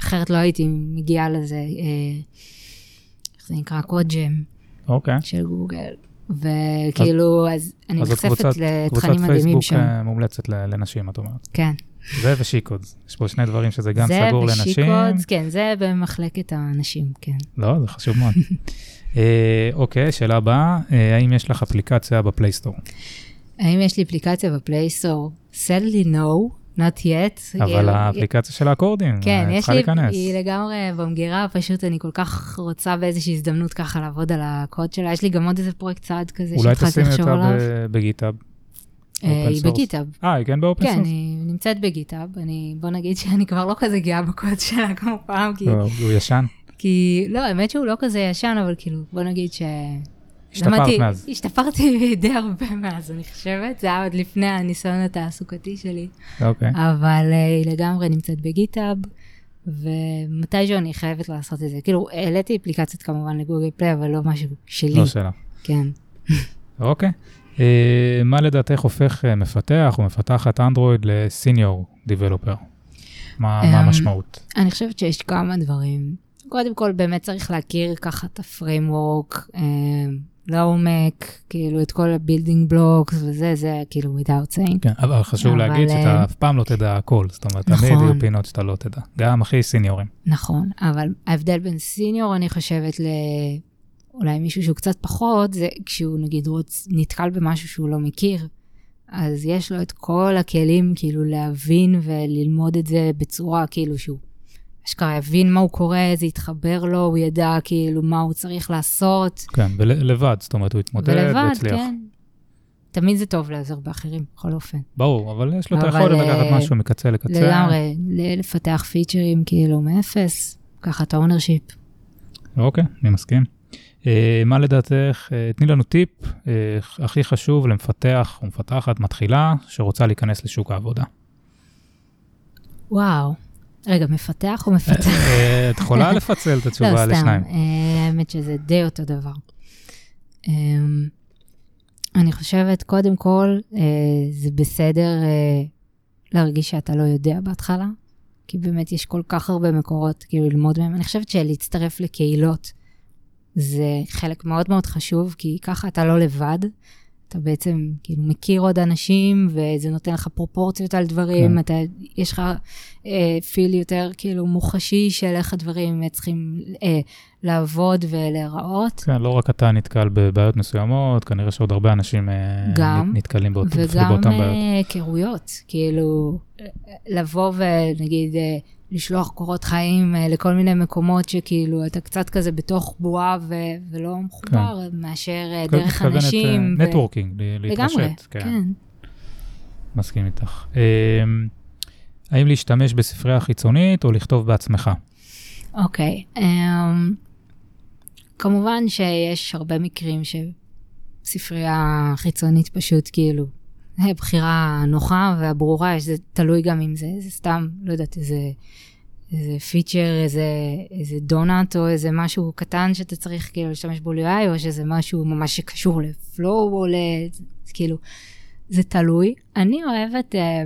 אחרת לא הייתי מגיעה לזה, אה, זה נקרא? קוד ג'ם אוקיי. של גוגל. וכאילו, אז אני אז נחשפת קבוצת- לתכנים קבוצת מדהימים פייסבוק שם. אה, מומלצת ל- לנשים, את אומרת. כן. זה ושיקודס. יש פה שני דברים שזה גם זה סגור לנשים. ושיקודס, כן, זה במחלקת הנשים, כן. לא, זה חשוב מאוד. אה, אוקיי, שאלה הבאה, אה, האם יש לך אפליקציה בפלייסטור? האם יש לי אפליקציה בפלייסטור? sadly no, not yet. אבל כאילו, האפליקציה של האקורדים, כן, אה, יש צריכה לי, להיכנס. היא לגמרי במגירה, פשוט אני כל כך רוצה באיזושהי הזדמנות ככה לעבוד על הקוד שלה. יש לי גם עוד איזה פרויקט צעד כזה אולי שהתחלתי תשימי לחשוב אותה עליו. ב- ב GitHub. אה, היא. ב GitHub. אה, היא כן ב open כן, source? אני נמצאת ב GitHub, אני, בוא נגיד שאני כבר לא כזה גאה בקוד שלה כמו פעם, כי, לא, הוא ישן? כי, לא, האמת שהוא לא כזה ישן, אבל כאילו, בוא נגיד ש... השתפרת מאז. השתפרתי [laughs] די הרבה מאז, אני חושבת, זה היה עוד לפני הניסיון התעסוקתי שלי, אוקיי. אבל אה, היא לגמרי נמצאת ב GitHub, ומתישהו אני חייבת לעשות את זה. כאילו, העליתי אפליקציות כמובן ל Google Play, אבל לא משהו שלי, לא שאלה. כן. [laughs] אוקיי. אה, מה לדעתך הופך אה, מפתח או מפתחת אנדרואיד ל senior developer? מה אמ, המשמעות? אני חושבת שיש כמה דברים. קודם כל, באמת צריך להכיר ככה את ה framework, לעומק, כאילו את כל ה building blocks וזה, זה כאילו without saying. כן, אבל חשוב אבל, להגיד שאתה אה, אף פעם לא תדע הכל, זאת אומרת, תמיד נכון. יהיו פינות שאתה לא תדע, גם הכי seniorים. נכון, אבל ההבדל בין senior, אני חושבת, ל... אולי מישהו שהוא קצת פחות, זה כשהוא נגיד רוצ... נתקל במשהו שהוא לא מכיר, אז יש לו את כל הכלים כאילו להבין וללמוד את זה בצורה כאילו שהוא אשכרה יבין מה הוא קורא, זה יתחבר לו, הוא ידע כאילו מה הוא צריך לעשות. כן, לבד, זאת אומרת, הוא התמודד לבד, והצליח. כן. תמיד זה טוב לעזור באחרים, בכל אופן. ברור, אבל יש לו את היכולת לקחת אה, משהו מקצה לקצה. לגמרי, לפתח פיצ'רים כאילו מאפס, ככה את ה ownership. אוקיי, אני מסכים. אה, מה לדעתך, אה, תני לנו טיפ הכי חשוב למפתח או מפתחת מתחילה שרוצה להיכנס לשוק העבודה. וואו. רגע, מפתח או מפתח? אה, את יכולה לפצל את לא, התשובה סתם. לשניים. אה, האמת שזה די אותו דבר. אמ, אני חושבת, קודם כל, אה, זה בסדר אה, להרגיש שאתה לא יודע בהתחלה, כי באמת יש כל כך הרבה מקורות כאילו ללמוד מהם. אני חושבת שלהצטרף לקהילות זה חלק מאוד מאוד חשוב, כי ככה אתה לא לבד. אתה בעצם כאילו מכיר עוד אנשים, וזה נותן לך פרופורציות על דברים, כן. אתה, יש לך אה, פיל יותר כאילו מוחשי של איך הדברים צריכים אה, לעבוד ולהיראות. כן, לא רק אתה נתקל בבעיות מסוימות, כנראה שעוד הרבה אנשים אה, גם, נתקלים באות- וגם באותן בעיות. אה, היכרויות, כאילו, לבוא ונגיד אה, לשלוח קורות חיים אה, לכל מיני מקומות שכאילו אתה קצת כזה בתוך בועה ו- ולא מחובר, מאשר אה, כן, דרך אה, אנשים. ו- נטוורקינג, ל- להתרשת. לגמרי, כן, כן. מסכים איתך. אה, האם להשתמש בספרייה חיצונית או לכתוב בעצמך? אוקיי. אמ, כמובן שיש הרבה מקרים שספרייה חיצונית פשוט כאילו, בחירה נוחה והברורה, זה תלוי גם אם זה, זה סתם, לא יודעת, איזה, איזה פיצ'ר, איזה, איזה דונאט או איזה משהו קטן שאתה צריך כאילו להשתמש בו ל-UI, או שזה משהו ממש שקשור לפלואו או ל... כאילו, זה תלוי. אני אוהבת... אה,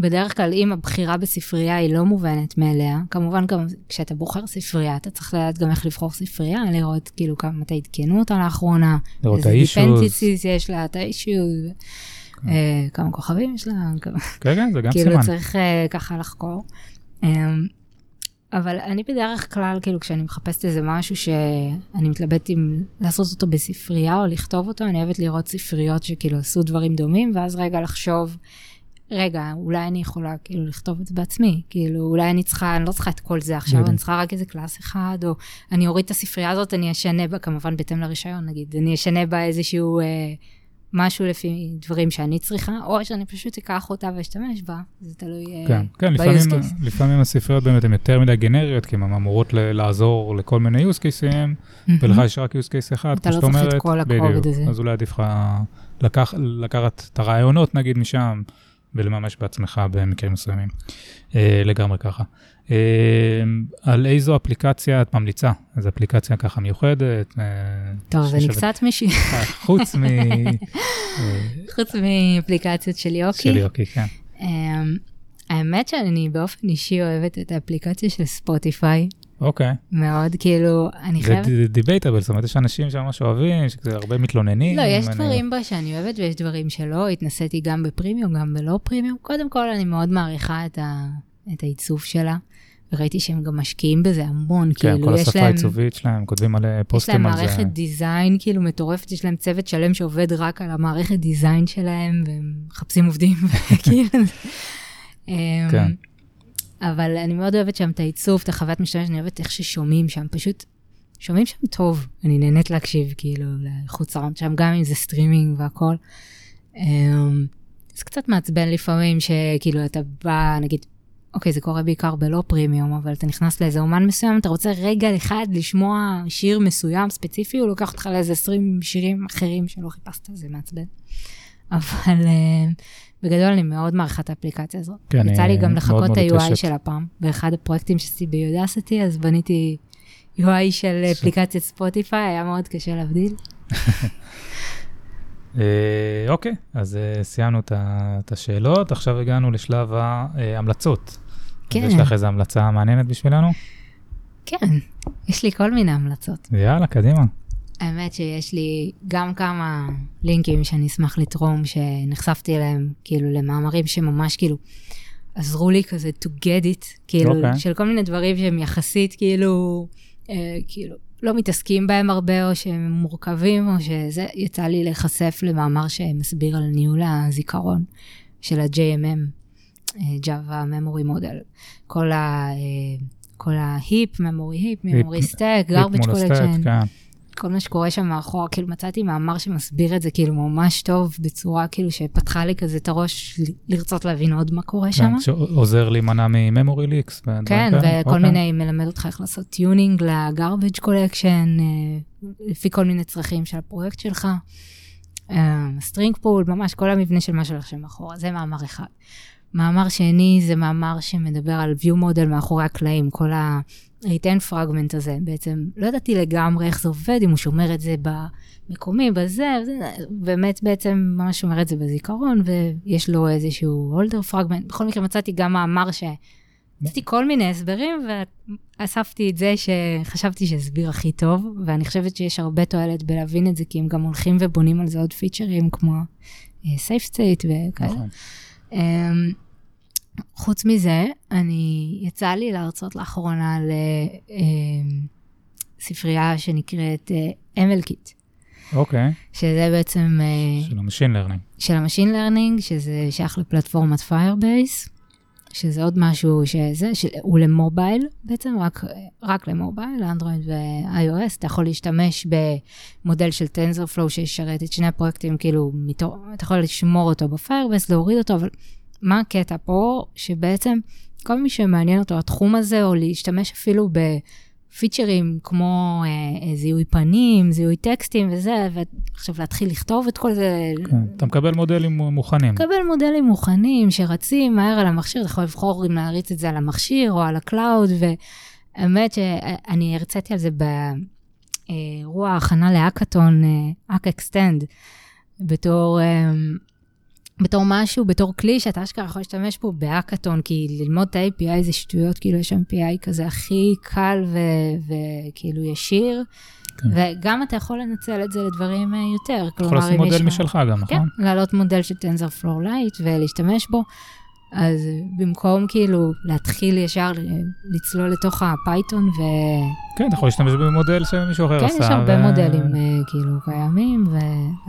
בדרך כלל, אם הבחירה בספרייה היא לא מובנת מאליה, כמובן גם כשאתה בוחר ספרייה, אתה צריך לדעת גם איך לבחור ספרייה, לראות כאילו כמה, מתי עדכנו אותה לאחרונה, לראות את איזה dependencies יש לה, את ה-issues, כמה כוכבים יש לה, כן, כן, זה גם כאילו סימן. צריך אה, ככה לחקור. אמ, אבל אני בדרך כלל, כאילו, כשאני מחפשת איזה משהו שאני מתלבט אם לעשות אותו בספרייה או לכתוב אותו, אני אוהבת לראות ספריות שכאילו עשו דברים דומים, ואז רגע לחשוב, רגע, אולי אני יכולה כאילו לכתוב את זה בעצמי, כאילו, אולי אני צריכה, אני לא צריכה את כל זה עכשיו. אני צריכה רק איזה קלאס אחד, או אני אוריד את הספרייה הזאת, אני אשנה בה, כמובן בהתאם לרישיון נגיד, אני אשנה בה איזשהו... אה, משהו לפי דברים שאני צריכה, או שאני פשוט אקח אותה ואשתמש בה, זה תלוי אה, כן, כן, ב-use לפעמים. לפעמים הספריות באמת הן יותר מדי גנריות, כי הן אמורות לעזור לכל מיני use cases, ולך יש רק use case אחד, אתה כמו לא שאת צריך את אומרת, כל הכובד. הזה. אז אולי עדיף לך לקח, לקחת את הרעיונות נגיד משם, ולממש בעצמך במקרים מסוימים. אה, לגמרי ככה. אה, על איזו אפליקציה את ממליצה? איזו אפליקציה ככה מיוחדת? אה, טוב, אני קצת מישהי, אה, חוץ מ... [laughs] חוץ מאפליקציות של יוקי. של יוקי, כן. אמ, האמת שאני באופן אישי אוהבת את האפליקציה של ספוטיפיי אוקיי. מאוד, כאילו, אני זה חייבת... דיבייטבל, זאת אומרת, יש אנשים שממש אוהבים, שזה הרבה מתלוננים. לא, יש אני- דברים בה שאני אוהבת ויש דברים שלא, התנסיתי גם בפרימיום, גם בלא פרימיום. קודם כל, אני מאוד מעריכה את, ה... את העיצוב שלה, וראיתי שהם גם משקיעים בזה המון, כן, כאילו, כל יש השפה להם... העיצובית שלהם, כותבים יש להם פוסטים על זה. מערכת design כאילו מטורפת, יש להם צוות שלם שעובד רק על המערכת design שלהם, והם מחפשים עובדים, [laughs] כאילו. [laughs] כן. אבל אני מאוד אוהבת שם את העיצוב, את החוויית משתמש, אני אוהבת איך ששומעים שם, פשוט שומעים שם טוב, אני נהנית להקשיב כאילו לאיכות סאונד שם, גם אם זה סטרימינג והכל. אמ, זה קצת מעצבן לפעמים שכאילו אתה בא, נגיד, אוקיי, זה קורה בעיקר בלא פרימיום, אבל אתה נכנס לאיזה אומן מסוים, אתה רוצה רגע אחד לשמוע שיר מסוים ספציפי, הוא לוקח אותך לאיזה 20 שירים אחרים שלא חיפשת, זה מעצבן. אבל אה, בגדול אני מאוד מעריכה את האפליקציה הזאת. כן, יצא לי גם לחכות את ה-UI. של הפעם, באחד הפרויקטים שעשיתי ביודסיטי, אז בניתי UI של אפליקציית ספוטיפיי, היה מאוד קשה להבדיל. [laughs] אה, אוקיי, אז אה, סיימנו את השאלות, עכשיו הגענו לשלב ההמלצות. כן. יש לך איזו המלצה מעניינת בשבילנו? כן, יש לי כל מיני המלצות. יאללה, קדימה. האמת שיש לי גם כמה לינקים שאני אשמח לתרום, שנחשפתי אליהם, כאילו למאמרים שממש כאילו עזרו לי כזה to get it, כאילו, אוקיי. okay. של כל מיני דברים שהם יחסית כאילו, אה, כאילו, לא מתעסקים בהם הרבה, או שהם מורכבים, או שזה, יצא לי להיחשף למאמר שמסביר על ניהול הזיכרון של ה-JMM, אה, Java Memory Model. כל ה... אה, כל ההיפ, memory היפ, memory stack, garbage collection. כל מה שקורה שם מאחורה, כאילו מצאתי מאמר שמסביר את זה כאילו ממש טוב, בצורה כאילו שפתחה לי כזה את הראש לרצות להבין עוד מה קורה שם. כן, שעוזר להימנע מ memory leaks. כן, וכל מיני, מלמד אותך איך לעשות טיונינג collection, אה, לפי כל מיני צרכים של הפרויקט שלך. string pool, ממש כל המבנה של מה שהולך שם מאחורה, זה מאמר אחד. מאמר שני זה מאמר שמדבר על view model מאחורי הקלעים, כל ה-retain fragment הזה, בעצם לא ידעתי לגמרי איך זה עובד, אם הוא שומר את זה במקומי, בזה, וזה, באמת בעצם ממש שומר את זה בזיכרון, ויש לו איזשהו holder fragment. בכל מקרה מצאתי גם מאמר ש... מצאתי כל מיני הסברים, ואספתי את זה שחשבתי שהסביר הכי טוב, ואני חושבת שיש הרבה תועלת בלהבין את זה, כי הם גם הולכים ובונים על זה עוד פיצ'רים, כמו uh, save state וכאלה. נכון. Um, חוץ מזה, אני, יצא לי להרצות לאחרונה לספרייה שנקראת uh, ML Kit, אוקיי, שזה בעצם uh, של ה machine learning. של ה machine learning, שזה שייך לפלטפורמת Firebase, שזה עוד משהו שזה, שהוא למובייל בעצם, רק, רק למובייל, לאנדרואיד ו-iOS, אתה יכול להשתמש במודל של TensorFlow שישרת את שני הפרויקטים, כאילו, מתור, אתה יכול לשמור אותו ב-Firebase, להוריד אותו, אבל מה הקטע פה? שבעצם כל מי שמעניין אותו התחום הזה, או להשתמש אפילו בפיצ'רים כמו אה, זיהוי פנים, זיהוי טקסטים וזה, ועכשיו להתחיל לכתוב את כל זה. כן, אתה מקבל מודלים מוכנים. מקבל מודלים מוכנים שרצים מהר על המכשיר, אתה יכול לבחור אם להריץ את זה על המכשיר או על ה cloud, והאמת שאני הרציתי על זה באירוע ההכנה להאקתון, האקסטנד, בתור... בתור משהו, בתור כלי שאתה אשכרה יכול להשתמש בו בהאקתון, כי ללמוד את ה-API זה שטויות, כאילו יש שם API כזה הכי קל וכאילו ישיר, כן. וגם אתה יכול לנצל את זה לדברים יותר. אתה יכול לשים מודל משלך גם, נכון? כן, להעלות מודל של TensorFlow Lite ולהשתמש בו. אז במקום כאילו להתחיל ישר לצלול לתוך ה Python ו... כן, אתה יכול להשתמש במודל שמישהו אחר כן, עשה. כן, יש הרבה ו... מודלים כאילו קיימים, ו...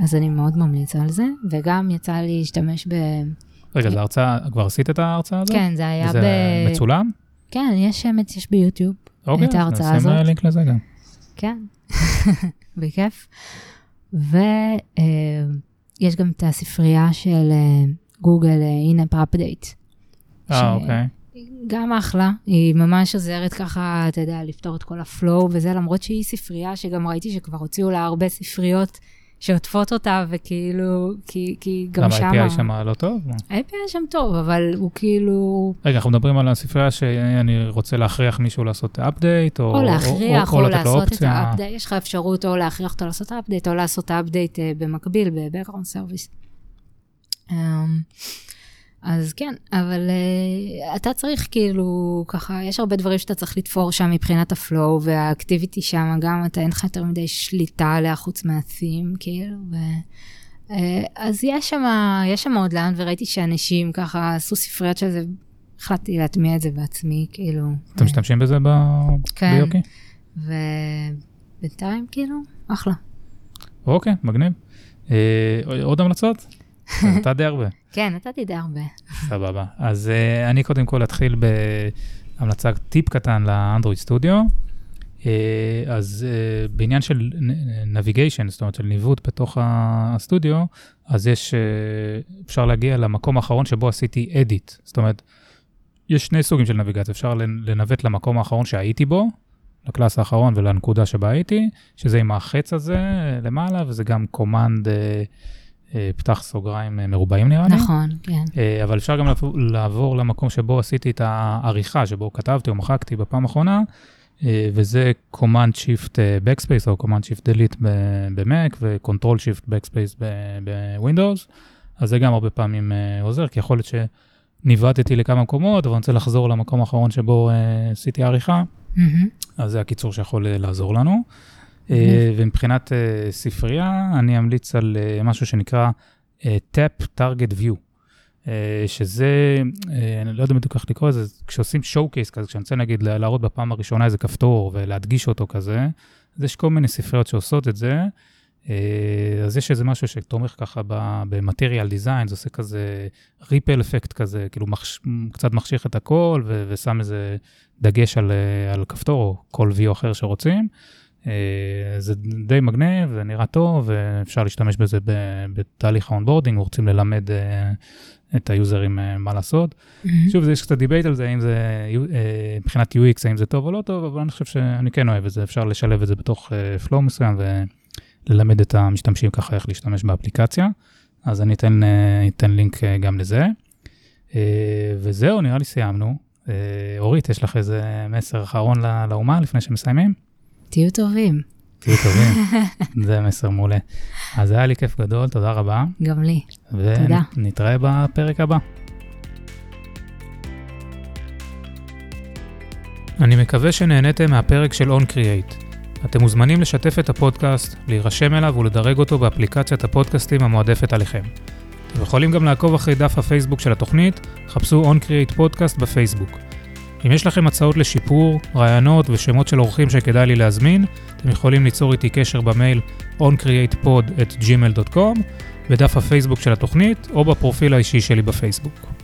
אז אני מאוד ממליצה על זה, וגם יצא לי להשתמש ב... רגע, זו הרצאה, כבר עשית את ההרצאה הזאת? כן, זה היה ב... זה מצולם? כן, יש שמץ, יש ביוטיוב אוקיי, את ההרצאה הזאת. נשים לינק לזה גם. כן, [laughs] בכיף. ויש גם את הספרייה של גוגל, in-app update. אה, אוקיי. גם אחלה, היא ממש עוזרת ככה, אתה יודע, לפתור את כל הפלואו וזה, למרות שהיא ספרייה שגם ראיתי שכבר הוציאו לה הרבה ספריות שעוטפות אותה, וכאילו, כי, כי גם שמה... למה ה-API שם לא טוב? ה-API שם טוב, אבל הוא כאילו... רגע, אנחנו מדברים על הספרייה שאני רוצה להכריח מישהו לעשות update, או, או להכריח, או, או, או או לעשות את ה update, יש לך אפשרות או להכריח אותו לעשות update, או לעשות update במקביל ב-Background Service. Um, אז כן, אבל uh, אתה צריך כאילו, ככה, יש הרבה דברים שאתה צריך לתפור שם מבחינת ה flow וה activity שם, גם אתה אין לך יותר מדי שליטה עליה חוץ מה theme, כאילו, ו... Uh, אז יש שם, יש שם עוד לאן, וראיתי שאנשים ככה עשו ספריות של זה, החלטתי להטמיע את זה בעצמי, כאילו. אתם משתמשים בזה ב... כן. ביוקי? ובינתיים, כאילו, אחלה. אוקיי, מגניב. אה, עוד המלצות? נתת די הרבה. [laughs] כן, נתתי די הרבה. סבבה. אז uh, אני קודם כל אתחיל בהמלצה, טיפ קטן לאנדרואיד סטודיו. Uh, אז uh, בעניין של navigation, זאת אומרת של ניווט בתוך הסטודיו, אז יש, uh, אפשר להגיע למקום האחרון שבו עשיתי edit. זאת אומרת, יש שני סוגים של נביגציה, אפשר לנווט למקום האחרון שהייתי בו, ל class האחרון ולנקודה שבה הייתי, שזה עם החץ הזה למעלה, וזה גם command... Uh, פתח סוגריים אה, מרובעים נראה לי. נכון, כן. אה, אבל אפשר גם לעבור למקום שבו עשיתי את העריכה, שבו כתבתי או מחקתי בפעם האחרונה, וזה Command Shift Backspace או Command Shift Delete במק ו-Control Shift Backspace בווינדוס. אז זה גם הרבה פעמים עוזר, כי יכול להיות שניווטתי לכמה מקומות, אבל אני רוצה לחזור למקום האחרון שבו עשיתי עריכה, mm-hmm. אז זה הקיצור שיכול לעזור לנו. אה, ומבחינת אה, ספרייה, אני אמליץ על אה, משהו שנקרא Tap Target View, שזה, אני לא יודע בדיוק איך לקרוא לזה, כשעושים showcase כזה, כשאני רוצה נגיד להראות בפעם הראשונה איזה כפתור ולהדגיש אותו כזה, אז יש כל מיני ספריות שעושות את זה. אז יש איזה משהו שתומך ככה במטריאל דיזיין, זה עושה כזה ריפל אפקט כזה, כאילו מחש, קצת מחשיך את הכל ו- ושם איזה דגש על, על כפתור או כל view אחר שרוצים. אה, זה די מגניב, זה נראה טוב, ואפשר להשתמש בזה בתהליך ה onboarding, רוצים ללמד אה, את היוזרים אה, מה לעשות. Mm-hmm. שוב, יש קצת debate על זה, האם זה, מבחינת UX, האם זה טוב או לא טוב, אבל אני חושב שאני כן אוהב את זה, אפשר לשלב את זה בתוך flow מסוים וללמד את המשתמשים ככה איך להשתמש באפליקציה. אז אני אתן, אתן לינק גם לזה. וזהו, נראה לי סיימנו. אורית, יש לך איזה מסר אחרון לאומה לפני שמסיימים? תהיו טובים. תהיו טובים, [laughs] זה מסר מעולה. אז היה לי כיף גדול, תודה רבה. גם לי, תודה. ונתראה בפרק הבא. אני מקווה שנהניתם מהפרק של OnCreate. אתם מוזמנים לשתף את הפודקאסט, להירשם אליו ולדרג אותו באפליקציית הפודקאסטים המועדפת עליכם. אתם יכולים גם לעקוב אחרי דף הפייסבוק של התוכנית, חפשו OnCreate פודקאסט בפייסבוק. אם יש לכם הצעות לשיפור, רעיונות ושמות של אורחים שכדאי לי להזמין, אתם יכולים ליצור איתי קשר במייל oncreatepod@gmail.com, בדף הפייסבוק של התוכנית או בפרופיל האישי שלי בפייסבוק.